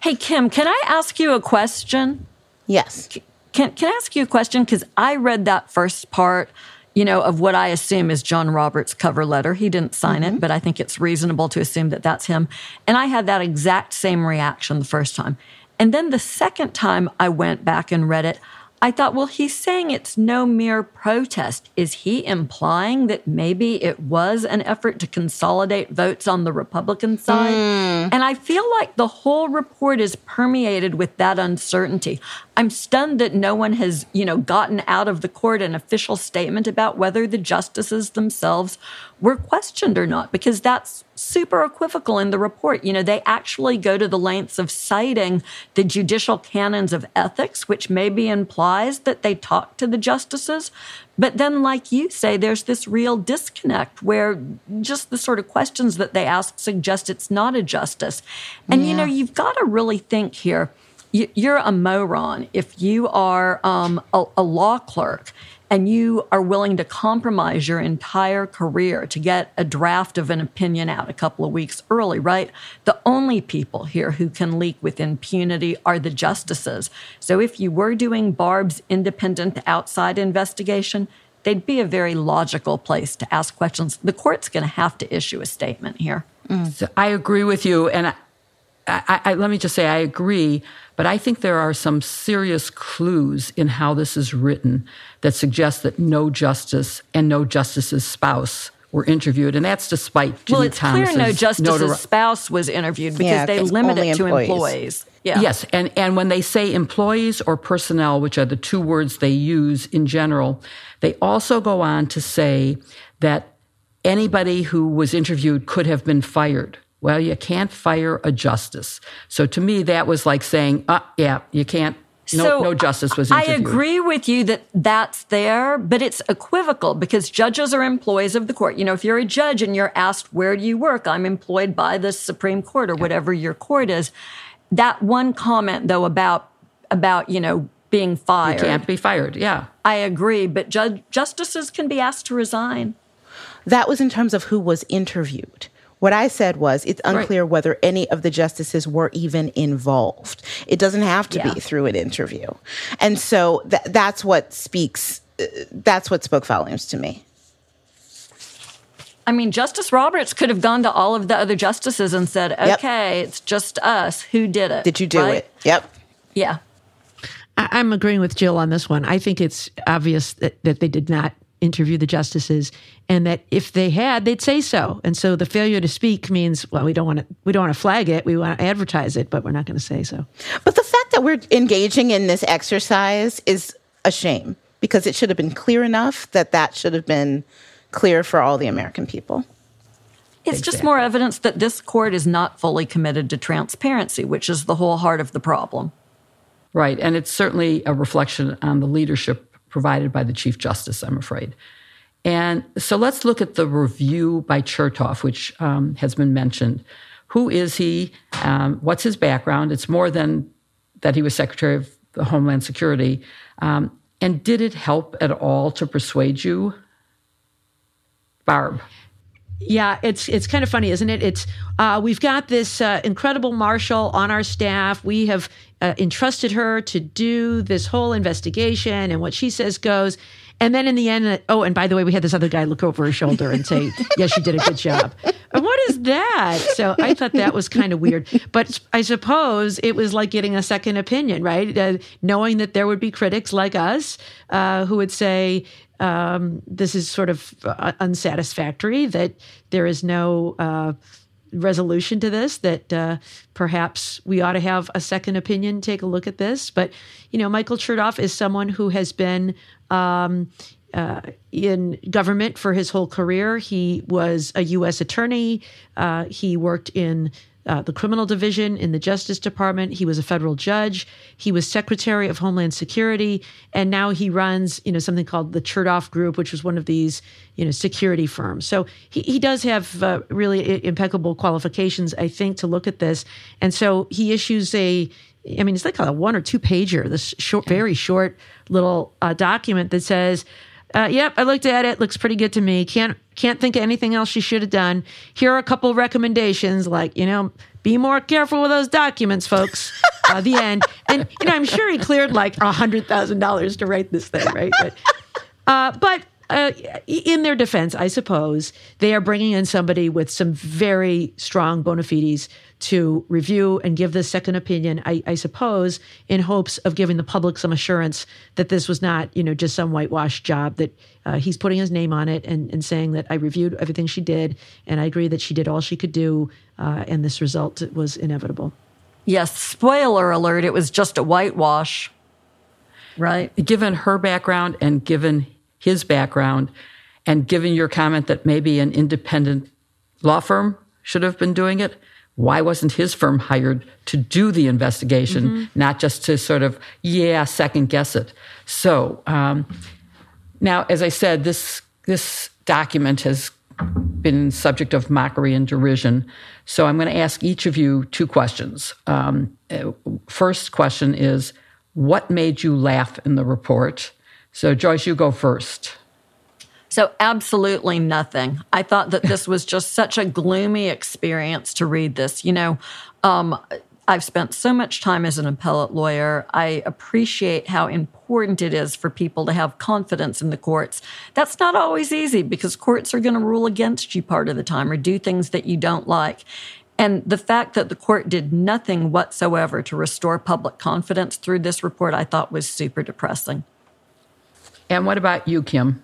[SPEAKER 1] Hey, Kim, can I ask you a question?
[SPEAKER 3] Yes.
[SPEAKER 1] Can, can I ask you a question? Because I read that first part, you know, of what I assume is John Roberts' cover letter. He didn't sign mm-hmm. it, but I think it's reasonable to assume that that's him. And I had that exact same reaction the first time. And then the second time I went back and read it, I thought, well, he's saying it's no mere protest. Is he implying that maybe it was an effort to consolidate votes on the Republican side? Mm. And I feel like the whole report is permeated with that uncertainty. I'm stunned that no one has, you know, gotten out of the court an official statement about whether the justices themselves were questioned or not, because that's super equivocal in the report. You know, they actually go to the lengths of citing the judicial canons of ethics, which maybe implies that they talked to the justices. But then, like you say, there's this real disconnect where just the sort of questions that they ask suggest it's not a justice. And, yeah. you know, you've got to really think here you're a moron if you are um, a, a law clerk and you are willing to compromise your entire career to get a draft of an opinion out a couple of weeks early, right? The only people here who can leak with impunity are the justices. So if you were doing Barb's independent outside investigation, they'd be a very logical place to ask questions. The court's going to have to issue a statement here.
[SPEAKER 2] Mm. So I agree with you. And I, I, I, let me just say, I agree. But I think there are some serious clues in how this is written that suggest that no justice and no justice's spouse were interviewed, and that's despite Ginny
[SPEAKER 1] well, it's
[SPEAKER 2] Thomas's
[SPEAKER 1] clear no justice's
[SPEAKER 2] notori-
[SPEAKER 1] spouse was interviewed because
[SPEAKER 3] Yeah,
[SPEAKER 1] they
[SPEAKER 3] it's
[SPEAKER 1] limit it to
[SPEAKER 3] employees.
[SPEAKER 1] employees. Yeah.
[SPEAKER 2] Yes, and, and when they say employees or personnel, which are the two words they use in general, they also go on to say that anybody who was interviewed could have been fired. Well, you can't fire a justice. So to me, that was like saying, uh, yeah, you can't. No,
[SPEAKER 1] So,
[SPEAKER 2] no justice was
[SPEAKER 1] I agree with you that that's there, but it's equivocal because judges are employees of the court. You know, if you're a judge and you're asked, where do you work? I'm employed by the Supreme Court or whatever your court is. That one comment though about, about, you know, being fired.
[SPEAKER 2] You Can't be fired. Yeah.
[SPEAKER 1] I agree, but judge, justices can be asked to resign.
[SPEAKER 3] That was in terms of who was interviewed. What I said was it's unclear whether any of the justices were even involved. It doesn't have to
[SPEAKER 1] Yeah.
[SPEAKER 3] be through an interview. And so tha that's what speaks, uh, that's what spoke volumes to me.
[SPEAKER 1] I mean, Justice Roberts could have gone to all of the other justices and said,
[SPEAKER 3] Yep.
[SPEAKER 1] okay, it's just us. Who did it?
[SPEAKER 3] Did you do
[SPEAKER 1] Right?
[SPEAKER 3] it? Yep.
[SPEAKER 1] Yeah.
[SPEAKER 4] I- I'm agreeing with Jill on this one. I think it's obvious that, that they did not interview the justices, and that if they had, they'd say so. And so the failure to speak means, well, we don't want to we don't want to flag it, we want to advertise it, but we're not going to say so.
[SPEAKER 3] But the fact that we're engaging in this exercise is a shame because it should have been clear enough that that should have been clear for all the American people.
[SPEAKER 1] It's just more evidence that this court is not fully committed to transparency, which is the whole heart of the problem.
[SPEAKER 2] Right. And it's certainly a reflection on the leadership provided by the Chief Justice, I'm afraid. And so let's look at the review by Chertoff, which um, has been mentioned. Who is he? Um, what's his background? It's more than that he was Secretary of Homeland Security. Um, and did it help at all to persuade you? Barb.
[SPEAKER 4] Yeah, it's it's kind of funny, isn't it? It's uh, we've got this uh, incredible marshal on our staff. We have uh, entrusted her to do this whole investigation, and what she says goes. And then in the end, uh, oh, and by the way, we had this other guy look over her shoulder and say, "Yes, she did a good job." And what is that? So I thought that was kind of weird. But I suppose it was like getting a second opinion, right? Uh, knowing that there would be critics like us uh, who would say, um, this is sort of uh, unsatisfactory, that there is no uh, resolution to this, that uh, perhaps we ought to have a second opinion, take a look at this. But, you know, Michael Chertoff is someone who has been. Um, uh, in government for his whole career. He was a U.S. attorney. Uh, he worked in uh, the criminal division in the Justice Department. He was a federal judge. He was Secretary of Homeland Security, and now he runs, you know, something called the Chertoff Group, which was one of these, you know, security firms. So he, he does have uh, really i- impeccable qualifications, I think, to look at this. And so he issues a I mean, it's like a one or two pager, this short, very short little uh, document that says, uh, "Yep, I looked at it. Looks pretty good to me. Can't can't think of anything else she should have done. Here are a couple recommendations, like you know, be more careful with those documents, folks." uh, the end, and you know, I'm sure he cleared like a hundred thousand dollars to write this thing, right? But, uh, but uh, in their defense, I suppose they are bringing in somebody with some very strong bona fides to review and give this second opinion. I, I suppose in hopes of giving the public some assurance that this was not, you know, just some whitewashed job. That uh, he's putting his name on it and, and saying that I reviewed everything she did, and I agree that she did all she could do, uh, and this result was inevitable.
[SPEAKER 1] Yes, spoiler alert, it was just a whitewash. Right?
[SPEAKER 2] given her background and given his background, and given your comment that maybe an independent law firm should have been doing it, why wasn't his firm hired to do the investigation, not just to sort of, yeah, second guess it? So um, now, as I said, this this document has been subject of mockery and derision. So I'm going to ask each of you two questions. Um, uh, first question is, what made you laugh in the report? So Joyce, you go first.
[SPEAKER 1] So, absolutely nothing. I thought that this was just such a gloomy experience to read this. You know, um, I've spent so much time as an appellate lawyer. I appreciate how important it is for people to have confidence in the courts. That's not always easy because courts are going to rule against you part of the time or do things that you don't like. And the fact that the court did nothing whatsoever to restore public confidence through this report, I thought was super depressing.
[SPEAKER 2] And what about you, Kim?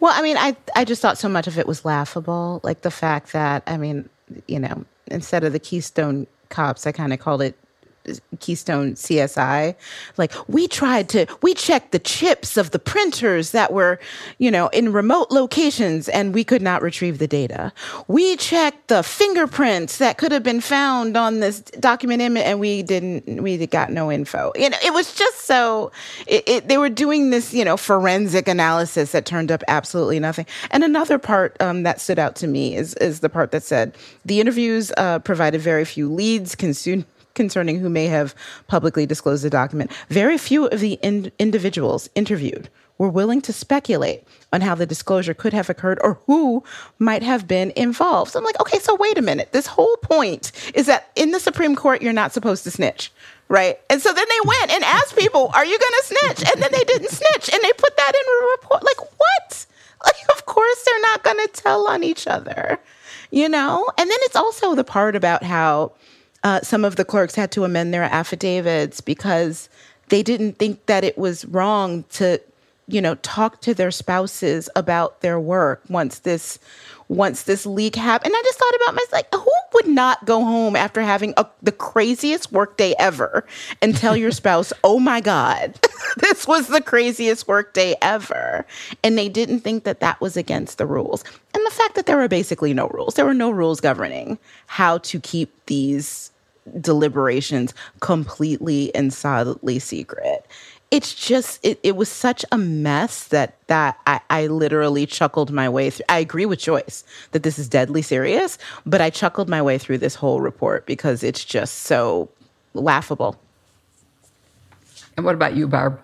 [SPEAKER 3] Well, I mean, I I just thought so much of it was laughable. Like the fact that I mean, you know, instead of the Keystone cops, I kind of called it Keystone CSI. Like we tried to, we checked the chips of the printers that were, you know, in remote locations and we could not retrieve the data. We checked the fingerprints that could have been found on this document image and we didn't, we got no info. You know, it was just so, it, it, they were doing this, you know, forensic analysis that turned up absolutely nothing. And another part um, that stood out to me is, is the part that said the interviews uh, provided very few leads, consumed concerning who may have publicly disclosed the document, very few of the in- individuals interviewed were willing to speculate on how the disclosure could have occurred or who might have been involved. So I'm like, okay, so wait a minute. This whole point is that in the Supreme Court, you're not supposed to snitch, right? And so then they went and asked people, are you going to snitch? And then they didn't snitch and they put that in a report. Like, what? Like, of course they're not going to tell on each other, you know? And then it's also the part about how uh, some of the clerks had to amend their affidavits because they didn't think that it was wrong to you know talk to their spouses about their work once this once this leak happened and i just thought about myself like who would not go home after having a, the craziest workday ever and tell your spouse oh my god this was the craziest workday ever and they didn't think that that was against the rules and the fact that there were basically no rules there were no rules governing how to keep these deliberations completely and solidly secret. It's just it, it was such a mess that that I, I literally chuckled my way through. I agree with Joyce that this is deadly serious, but I chuckled my way through this whole report because it's just so laughable.
[SPEAKER 2] And what about you, Barb?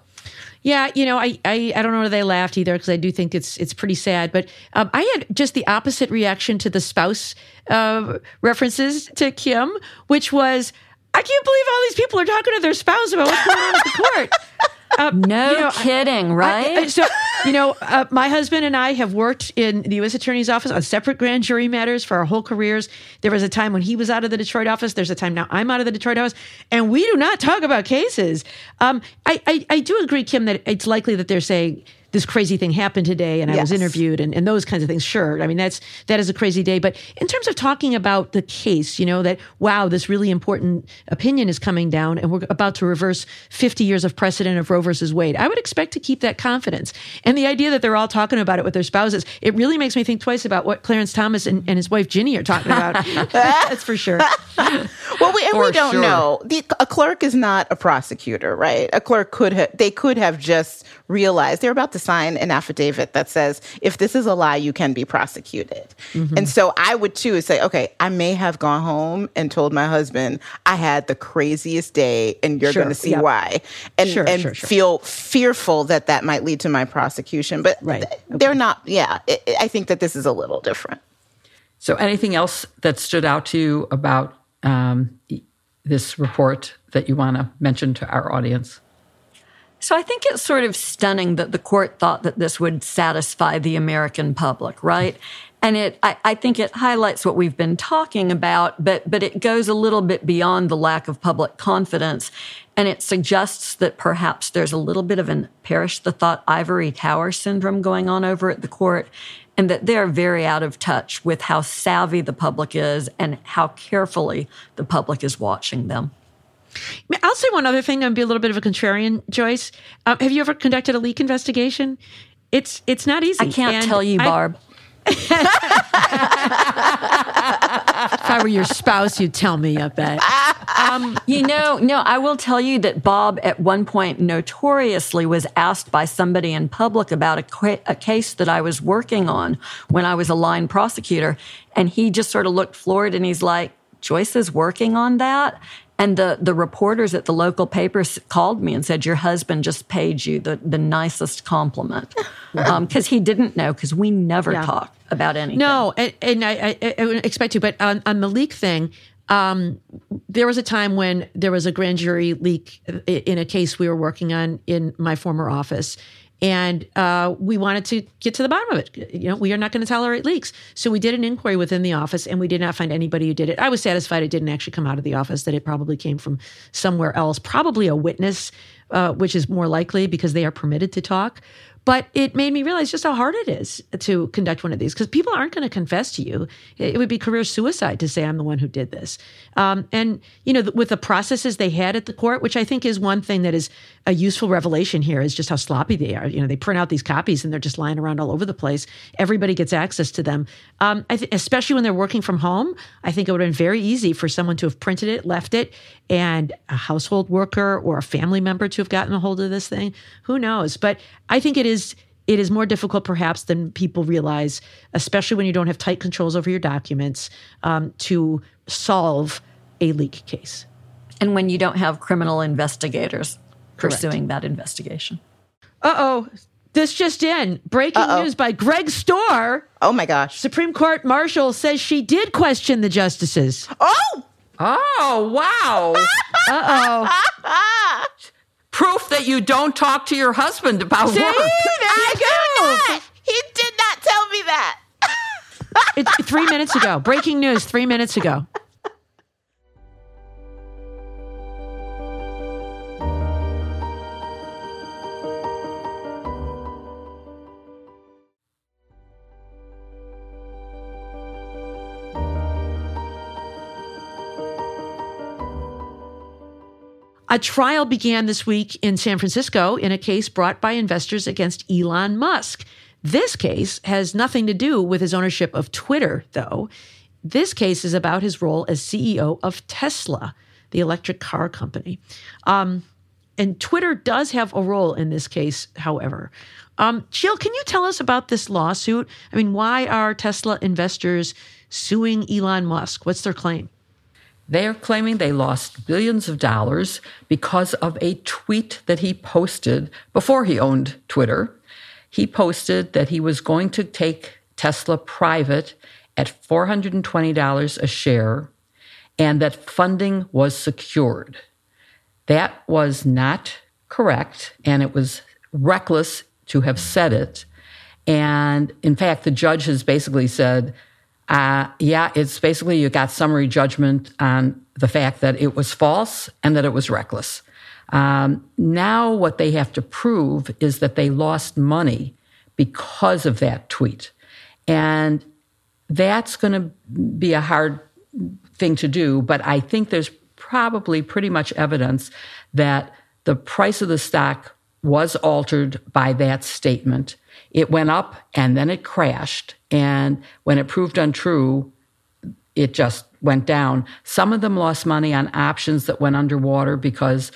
[SPEAKER 4] Yeah, you know, I I, I don't know whether they laughed either because I do think it's it's pretty sad. But um, I had just the opposite reaction to the spouse uh, references to Kim, which was, I can't believe all these people are talking to their spouse about what's going on at the court.
[SPEAKER 1] Uh, no you know, kidding, right? I,
[SPEAKER 4] I, so, you know, uh, my husband and I have worked in the U.S. Attorney's Office on separate grand jury matters for our whole careers. There was a time when he was out of the Detroit office. There's a time now I'm out of the Detroit office, and we do not talk about cases. Um, I, I, I do agree, Kim, that it's likely that they're saying this crazy thing happened today and I yes. was interviewed and, and those kinds of things. Sure. I mean, that's, that is a crazy day. But in terms of talking about the case, you know, that, wow, this really important opinion is coming down and we're about to reverse 50 years of precedent of Roe versus Wade. I would expect to keep that confidence. And the idea that they're all talking about it with their spouses, it really makes me think twice about what Clarence Thomas and, and his wife Ginny are talking about. that's for sure.
[SPEAKER 3] well, we, and we don't sure. know. The, a clerk is not a prosecutor, right? A clerk could have, they could have just realized they're about to sign an affidavit that says, if this is a lie, you can be prosecuted. Mm-hmm. And so I would too say, okay, I may have gone home and told my husband I had the craziest day and you're sure, going to see yep. why. And, sure, and sure, feel fearful that that might lead to my prosecution. But right. th- okay. they're not, yeah, it, I think that this is a little different.
[SPEAKER 2] So anything else that stood out to you about um, this report that you want to mention to our audience?
[SPEAKER 1] So I think it's sort of stunning that the court thought that this would satisfy the American public, right? And it, I, I, think it highlights what we've been talking about, but, but it goes a little bit beyond the lack of public confidence. And it suggests that perhaps there's a little bit of an perish the thought ivory tower syndrome going on over at the court, and that they're very out of touch with how savvy the public is and how carefully the public is watching them.
[SPEAKER 4] I'll say one other thing and be a little bit of a contrarian, Joyce. Um, have you ever conducted a leak investigation? It's it's not easy.
[SPEAKER 1] I can't and tell you, Barb.
[SPEAKER 4] if I were your spouse, you'd tell me, I bet.
[SPEAKER 1] um, you know, no, I will tell you that Bob at one point notoriously was asked by somebody in public about a, a case that I was working on when I was a line prosecutor. And he just sort of looked floored and he's like, Joyce is working on that. And the, the reporters at the local papers called me and said, Your husband just paid you the, the nicest compliment. Because um, he didn't know, because we never yeah. talk about anything.
[SPEAKER 4] No, and, and I, I, I, wouldn't expect to. But on, on the leak thing, um, there was a time when there was a grand jury leak in a case we were working on in my former office and uh, we wanted to get to the bottom of it. You know, we are not going to tolerate leaks. So we did an inquiry within the office, and we did not find anybody who did it. I was satisfied it didn't actually come out of the office; that it probably came from somewhere else, probably a witness, uh, which is more likely because they are permitted to talk. But it made me realize just how hard it is to conduct one of these because people aren't going to confess to you. It would be career suicide to say I'm the one who did this. Um, and you know, with the processes they had at the court, which I think is one thing that is a useful revelation here, is just how sloppy they are. You know, they print out these copies and they're just lying around all over the place. Everybody gets access to them, um, th- especially when they're working from home. I think it would have been very easy for someone to have printed it, left it, and a household worker or a family member to have gotten a hold of this thing. Who knows? But I think it is it is more difficult perhaps than people realize, especially when you don't have tight controls over your documents, um, to solve a leak case.
[SPEAKER 1] And when you don't have criminal investigators Correct. pursuing that investigation.
[SPEAKER 4] Uh oh. This just in breaking Uh-oh. news by Greg Stohr.
[SPEAKER 3] Oh my gosh.
[SPEAKER 4] Supreme Court Marshal says she did question the justices.
[SPEAKER 3] Oh!
[SPEAKER 2] Oh, wow.
[SPEAKER 4] uh oh.
[SPEAKER 2] Proof that you don't talk to your husband about
[SPEAKER 4] See?
[SPEAKER 2] work. There
[SPEAKER 3] you go. He did not tell me that.
[SPEAKER 4] it's three minutes ago. Breaking news three minutes ago. A trial began this week in San Francisco in a case brought by investors against Elon Musk. This case has nothing to do with his ownership of Twitter, though. This case is about his role as CEO of Tesla, the electric car company. Um, and Twitter does have a role in this case, however. Um, Jill, can you tell us about this lawsuit? I mean, why are Tesla investors suing Elon Musk? What's their claim?
[SPEAKER 2] They are claiming they lost billions of dollars because of a tweet that he posted before he owned Twitter. He posted that he was going to take Tesla private at $420 a share and that funding was secured. That was not correct, and it was reckless to have said it. And in fact, the judge has basically said uh, yeah, it's basically you got summary judgment on the fact that it was false and that it was reckless. Um, now, what they have to prove is that they lost money because of that tweet. And that's going to be a hard thing to do, but I think there's probably pretty much evidence that the price of the stock was altered by that statement. It went up and then it crashed. And when it proved untrue, it just went down. Some of them lost money on options that went underwater because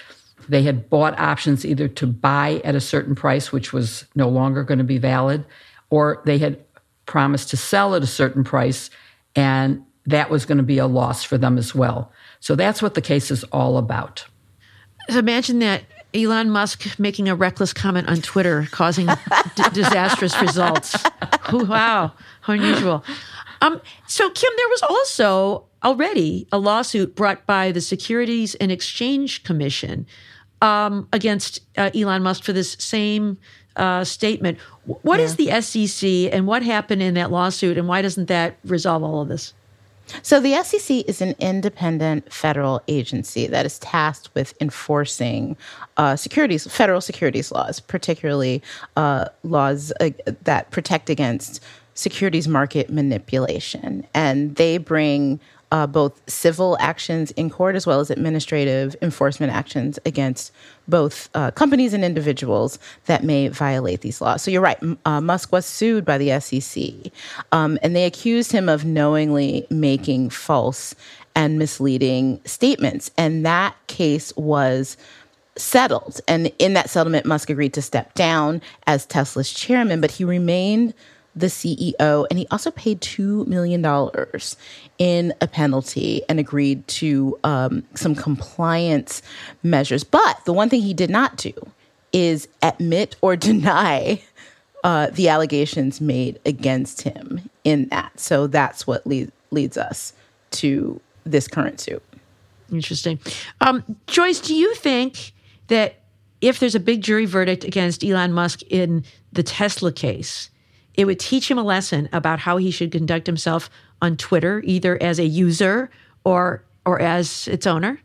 [SPEAKER 2] they had bought options either to buy at a certain price, which was no longer going to be valid, or they had promised to sell at a certain price, and that was going to be a loss for them as well. So that's what the case is all about.
[SPEAKER 4] So imagine that Elon Musk making a reckless comment on Twitter, causing d- disastrous results. wow, how unusual. Um, so, Kim, there was also already a lawsuit brought by the Securities and Exchange Commission um, against uh, Elon Musk for this same uh, statement. What yeah. is the SEC and what happened in that lawsuit, and why doesn't that resolve all of this?
[SPEAKER 3] So, the SEC is an independent federal agency that is tasked with enforcing uh, securities, federal securities laws, particularly uh, laws uh, that protect against securities market manipulation. And they bring uh, both civil actions in court as well as administrative enforcement actions against both uh, companies and individuals that may violate these laws. So you're right. Uh, Musk was sued by the SEC, um, and they accused him of knowingly making false and misleading statements. And that case was settled. And in that settlement, Musk agreed to step down as Tesla's chairman, but he remained the CEO and he also paid $2 million in a penalty and agreed to um, some compliance measures. But the one thing he did not do is admit or deny uh, the allegations made against him in that. So that's what lead, leads us to this current suit.
[SPEAKER 4] Interesting. Um, Joyce, do you think that if there's a big jury verdict against Elon Musk in the Tesla case, it would teach him a lesson about how he should conduct himself on Twitter, either as a user or or as its owner?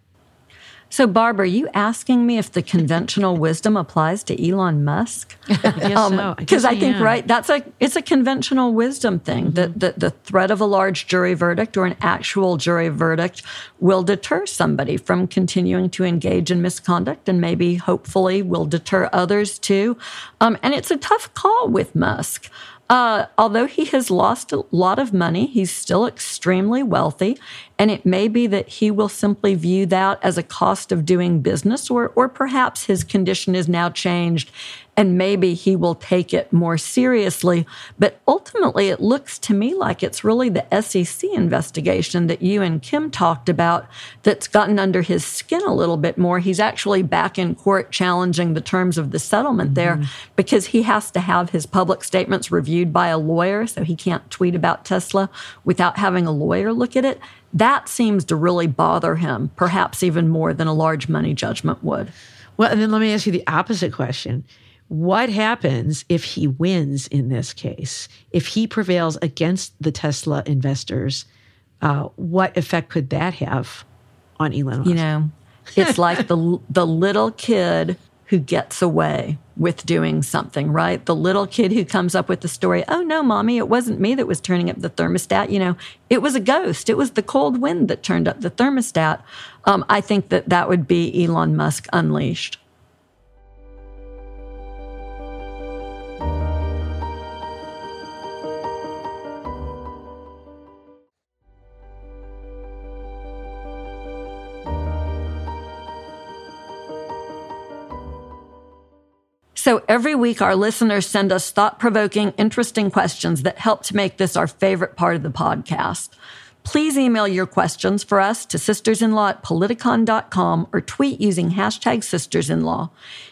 [SPEAKER 1] So, Barb, are you asking me if the conventional wisdom applies to Elon Musk?
[SPEAKER 4] Because um, so.
[SPEAKER 1] I, I, think right, that's a it's a conventional wisdom thing. Mm-hmm. The, the the threat of a large jury verdict or an actual jury verdict will deter somebody from continuing to engage in misconduct, and maybe, hopefully, will deter others too. Um, and it's a tough call with Musk. Uh, although he has lost a lot of money, he's still extremely wealthy. And it may be that he will simply view that as a cost of doing business, or, or perhaps his condition is now changed and maybe he will take it more seriously. But ultimately, it looks to me like it's really the SEC investigation that you and Kim talked about that's gotten under his skin a little bit more. He's actually back in court challenging the terms of the settlement there mm-hmm. because he has to have his public statements reviewed by a lawyer, so he can't tweet about Tesla without having a lawyer look at it. That seems to really bother him, perhaps even more than a large money judgment would.
[SPEAKER 4] Well, and then let me ask you the opposite question what happens if he wins in this case? If he prevails against the Tesla investors, uh, what effect could that have on Elon Musk?
[SPEAKER 1] You know, it's like the the little kid who gets away with doing something, right? The little kid who comes up with the story, oh no, mommy, it wasn't me that was turning up the thermostat. You know, it was a ghost. It was the cold wind that turned up the thermostat. Um, I think that that would be Elon Musk unleashed. So every week, our listeners send us thought provoking, interesting questions that help to make this our favorite part of the podcast. Please email your questions for us to sistersinlaw at politicon.com or tweet using hashtag sistersinlaw.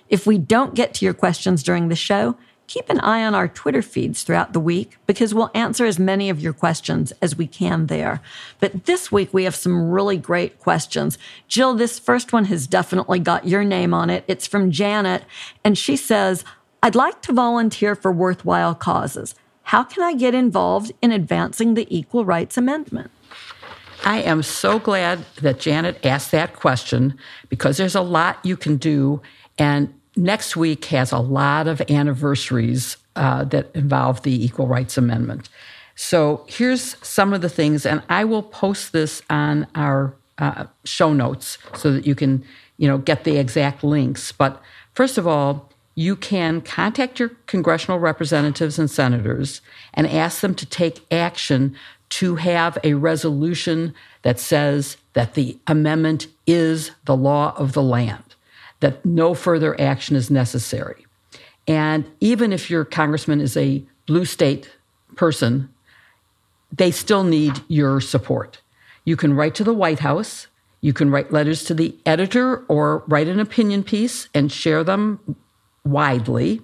[SPEAKER 1] If we don't get to your questions during the show, keep an eye on our Twitter feeds throughout the week because we'll answer as many of your questions as we can there. But this week we have some really great questions. Jill, this first one has definitely got your name on it. It's from Janet, and she says, I'd like to volunteer for worthwhile causes. How can I get involved in advancing the Equal Rights Amendment?
[SPEAKER 2] I am so glad that Janet asked that question because there's a lot you can do. And next week has a lot of anniversaries uh, that involve the Equal Rights Amendment. So here's some of the things, and I will post this on our uh, show notes so that you can, you know, get the exact links. But first of all, you can contact your congressional representatives and senators and ask them to take action to have a resolution that says that the amendment is the law of the land that no further action is necessary. And even if your congressman is a blue state person, they still need your support. You can write to the White House, you can write letters to the editor or write an opinion piece and share them widely.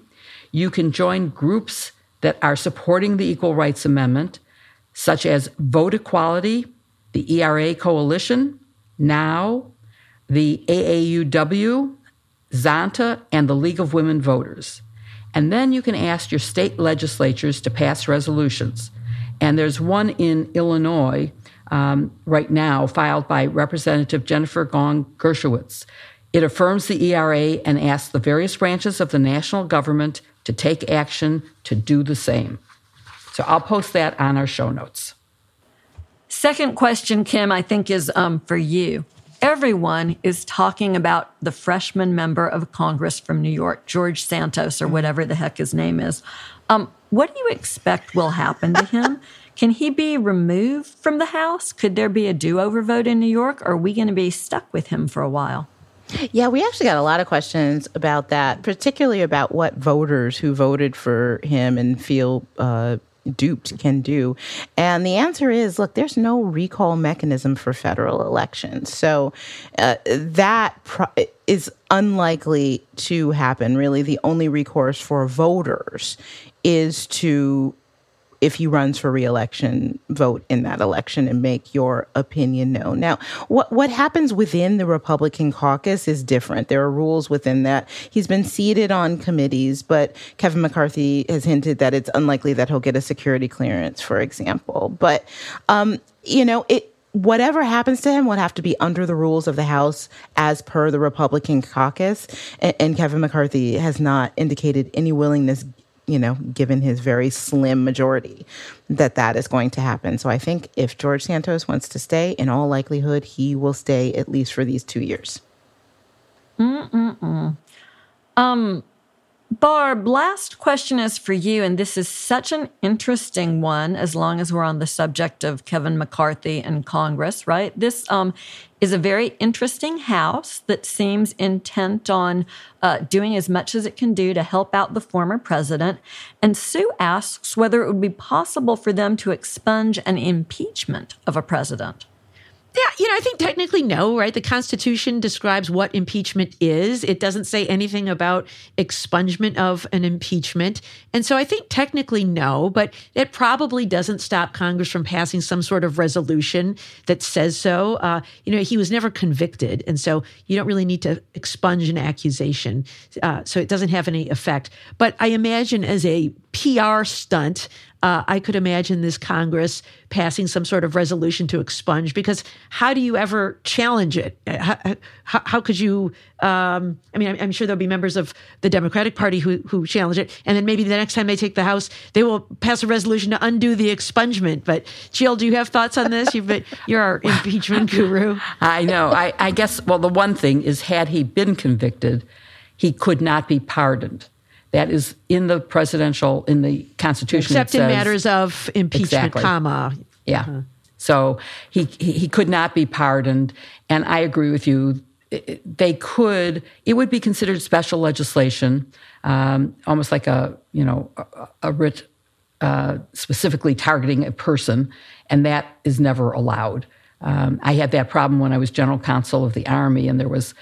[SPEAKER 2] You can join groups that are supporting the Equal Rights Amendment, such as Vote Equality, the ERA Coalition, NOW, the AAUW, Zonta, and the League of Women Voters. And then you can ask your state legislatures to pass resolutions. And there's one in Illinois um, right now filed by Representative Jennifer Gong Dershowitz. It affirms the ERA and asks the various branches of the national government to take action to do the same. So I'll post that on our show notes.
[SPEAKER 1] Second question, Kim, I think is um, for you everyone is talking about the freshman member of Congress from New York, George Santos, or whatever the heck his name is. Um, what do you expect will happen to him? Can he be removed from the House? Could there be a do over vote in New York? Or are we going to be stuck with him for a while?
[SPEAKER 3] Yeah, we actually got a lot of questions about that, particularly about what voters who voted for him and feel uh, duped can do. And the answer is look, there's no recall mechanism for federal elections. So uh, that pro- is unlikely to happen. Really, the only recourse for voters is to if he runs for reelection, vote in that election and make your opinion known. Now, what what happens within the Republican caucus is different. There are rules within that. He's been seated on committees, but Kevin McCarthy has hinted that it's unlikely that he'll get a security clearance, for example. But um, you know, it whatever happens to him would have to be under the rules of the House as per the Republican caucus. And, and, Kevin McCarthy has not indicated any willingness you know, given his very slim majority, that that is going to happen. So I think if George Santos wants to stay, in all likelihood, he will stay at least for these two years.
[SPEAKER 1] Mm-mm-mm. Um, Barb, last question is for you, and this is such an interesting one. As long as we're on the subject of Kevin McCarthy and Congress, right? This um, is a very interesting house that seems intent on uh, doing as much as it can do to help out the former president. And Sue asks whether it would be possible for them to expunge an impeachment of a president.
[SPEAKER 4] Yeah, you know, I think technically no, right? The Constitution describes what impeachment is. It doesn't say anything about expungement of an impeachment. And so I think technically no, but it probably doesn't stop Congress from passing some sort of resolution that says so. Uh, you know, he was never convicted. And so you don't really need to expunge an accusation. Uh, so it doesn't have any effect. But I imagine as a PR stunt, uh, I could imagine this Congress passing some sort of resolution to expunge because how do you ever challenge it? How, how, how could you? Um, I mean, I'm, I'm, sure there'll be members of the Democratic Party who, who challenge it. And then maybe the next time they take the House, they will pass a resolution to undo the expungement. But Jill, do you have thoughts on this? You've been, you're our impeachment guru.
[SPEAKER 2] I know. I, I guess, well, the one thing is, had he been convicted, he could not be pardoned. That is in the presidential, in the Constitution.
[SPEAKER 4] Except in matters of impeachment, exactly. comma.
[SPEAKER 2] Yeah. Uh-huh. So he, he, he could not be pardoned. And I agree with you. They could, it would be considered special legislation, um, almost like a, you know, a, a writ uh, specifically targeting a person, and that is never allowed. Um, I had that problem when I was general counsel of the Army, and there was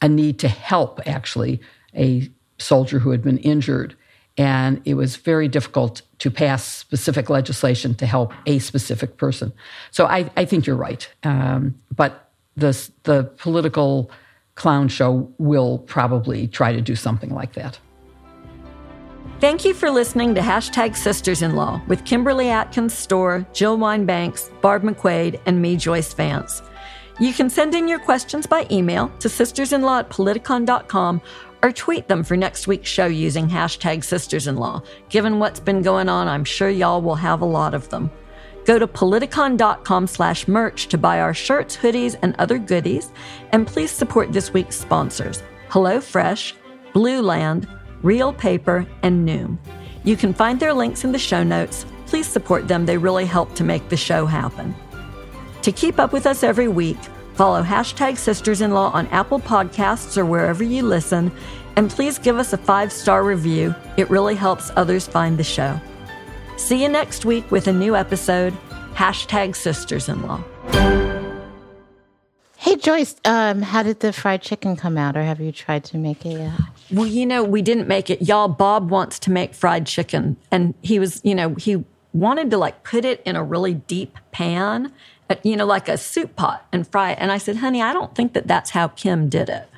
[SPEAKER 2] a need to help actually a soldier who had been injured. And it was very difficult to pass specific legislation to help a specific person. So I, I think you're right. Um, but the, the political clown show will probably try to do something like that.
[SPEAKER 1] Thank you for listening to Hashtag Sisters in Law with Kimberly Atkins Stohr, Jill Wine-Banks, Barb McQuade, and me, Joyce Vance. You can send in your questions by email to sistersinlaw at politicon.com or tweet them for next week's show using hashtag sisters-in-law. Given what's been going on, I'm sure y'all will have a lot of them. Go to politicon.com slash merch to buy our shirts, hoodies, and other goodies. And please support this week's sponsors, HelloFresh, Blue Land, Reel Paper, and Noom. You can find their links in the show notes. Please support them. They really help to make the show happen. To keep up with us every week, Follow hashtag Sisters in Law on Apple Podcasts or wherever you listen, and please give us a five star review. It really helps others find the show. See you next week with a new episode. Hashtag Sisters in Law.
[SPEAKER 3] Hey Joyce, um, how did the fried chicken come out, or have you tried to make it yet?
[SPEAKER 1] Well, you know, we didn't make it. Y'all, Bob wants to make fried chicken, and he was, you know, he wanted to like put it in a really deep pan you know, like a soup pot and fry it. And I said, honey, I don't think that that's how Kim did it.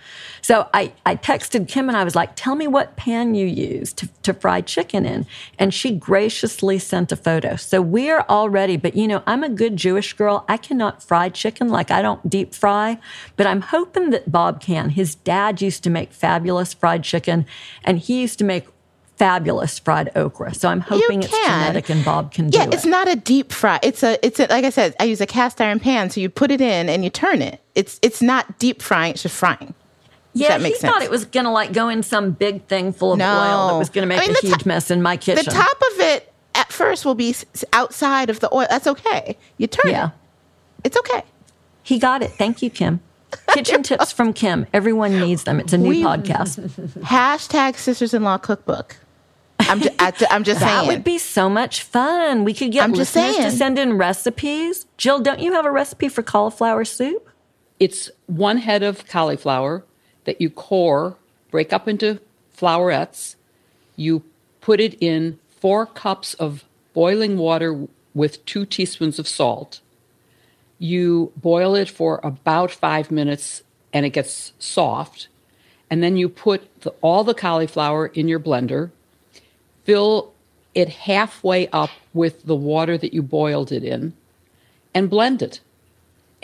[SPEAKER 1] So I, I texted Kim and I was like, tell me what pan you use to, to fry chicken in. And she graciously sent a photo. So we're all ready. But you know, I'm a good Jewish girl. I cannot fry chicken like I don't deep fry, but I'm hoping that Bob can. His dad used to make fabulous fried chicken and he used to make fabulous fried okra. So I'm hoping it's genetic and Bob can
[SPEAKER 3] do it. Yeah, it's not a deep fry. It's a it's a, like I said, I use a cast iron pan, so you put it in and you turn it. It's it's not deep frying, it's just frying.
[SPEAKER 1] Yeah, he sense. thought it was going to like go in some big thing full of no. oil that was going to make I mean, a huge mess in my kitchen.
[SPEAKER 3] The top of it at first will be outside of the oil. That's okay. You turn
[SPEAKER 1] Yeah.
[SPEAKER 3] it. It's okay.
[SPEAKER 1] He got it. Thank you, Kim. Kitchen tips from Kim. Everyone needs them. It's a new
[SPEAKER 3] We-
[SPEAKER 1] podcast.
[SPEAKER 3] Hashtag sisters-in-law cookbook. I'm just, I'm just
[SPEAKER 1] That
[SPEAKER 3] saying.
[SPEAKER 1] would be so much fun. We could get
[SPEAKER 3] I'm just
[SPEAKER 1] listeners to send in recipes. Jill, don't you have a recipe for cauliflower soup?
[SPEAKER 2] It's one head of cauliflower that you core, break up into flowerets. You put it in four cups of boiling water with two teaspoons of salt. You boil it for about five minutes and it gets soft. And then you put the, all the cauliflower in your blender, fill it halfway up with the water that you boiled it in, and blend it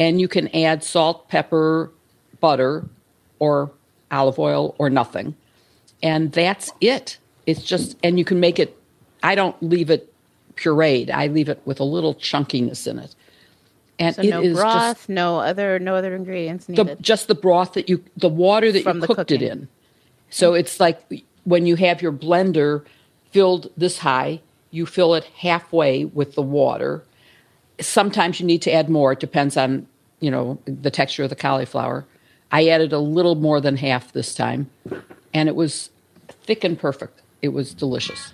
[SPEAKER 2] and you can add salt, pepper, butter, or olive oil, or nothing. And that's it. It's just, and you can make it, I don't leave it pureed, I leave it with a little chunkiness in it. And
[SPEAKER 3] so
[SPEAKER 2] it
[SPEAKER 3] no
[SPEAKER 2] is
[SPEAKER 3] broth,
[SPEAKER 2] just
[SPEAKER 3] no other, no other ingredients
[SPEAKER 2] the,
[SPEAKER 3] needed.
[SPEAKER 2] just the broth that you, the water that
[SPEAKER 3] From
[SPEAKER 2] you
[SPEAKER 3] the
[SPEAKER 2] cooked it in. So it's like when you have your blender filled this high, you fill it halfway with the water. Sometimes you need to add more. It depends on, you know, the texture of the cauliflower. I added a little more than half this time, and it was thick and perfect. It was delicious.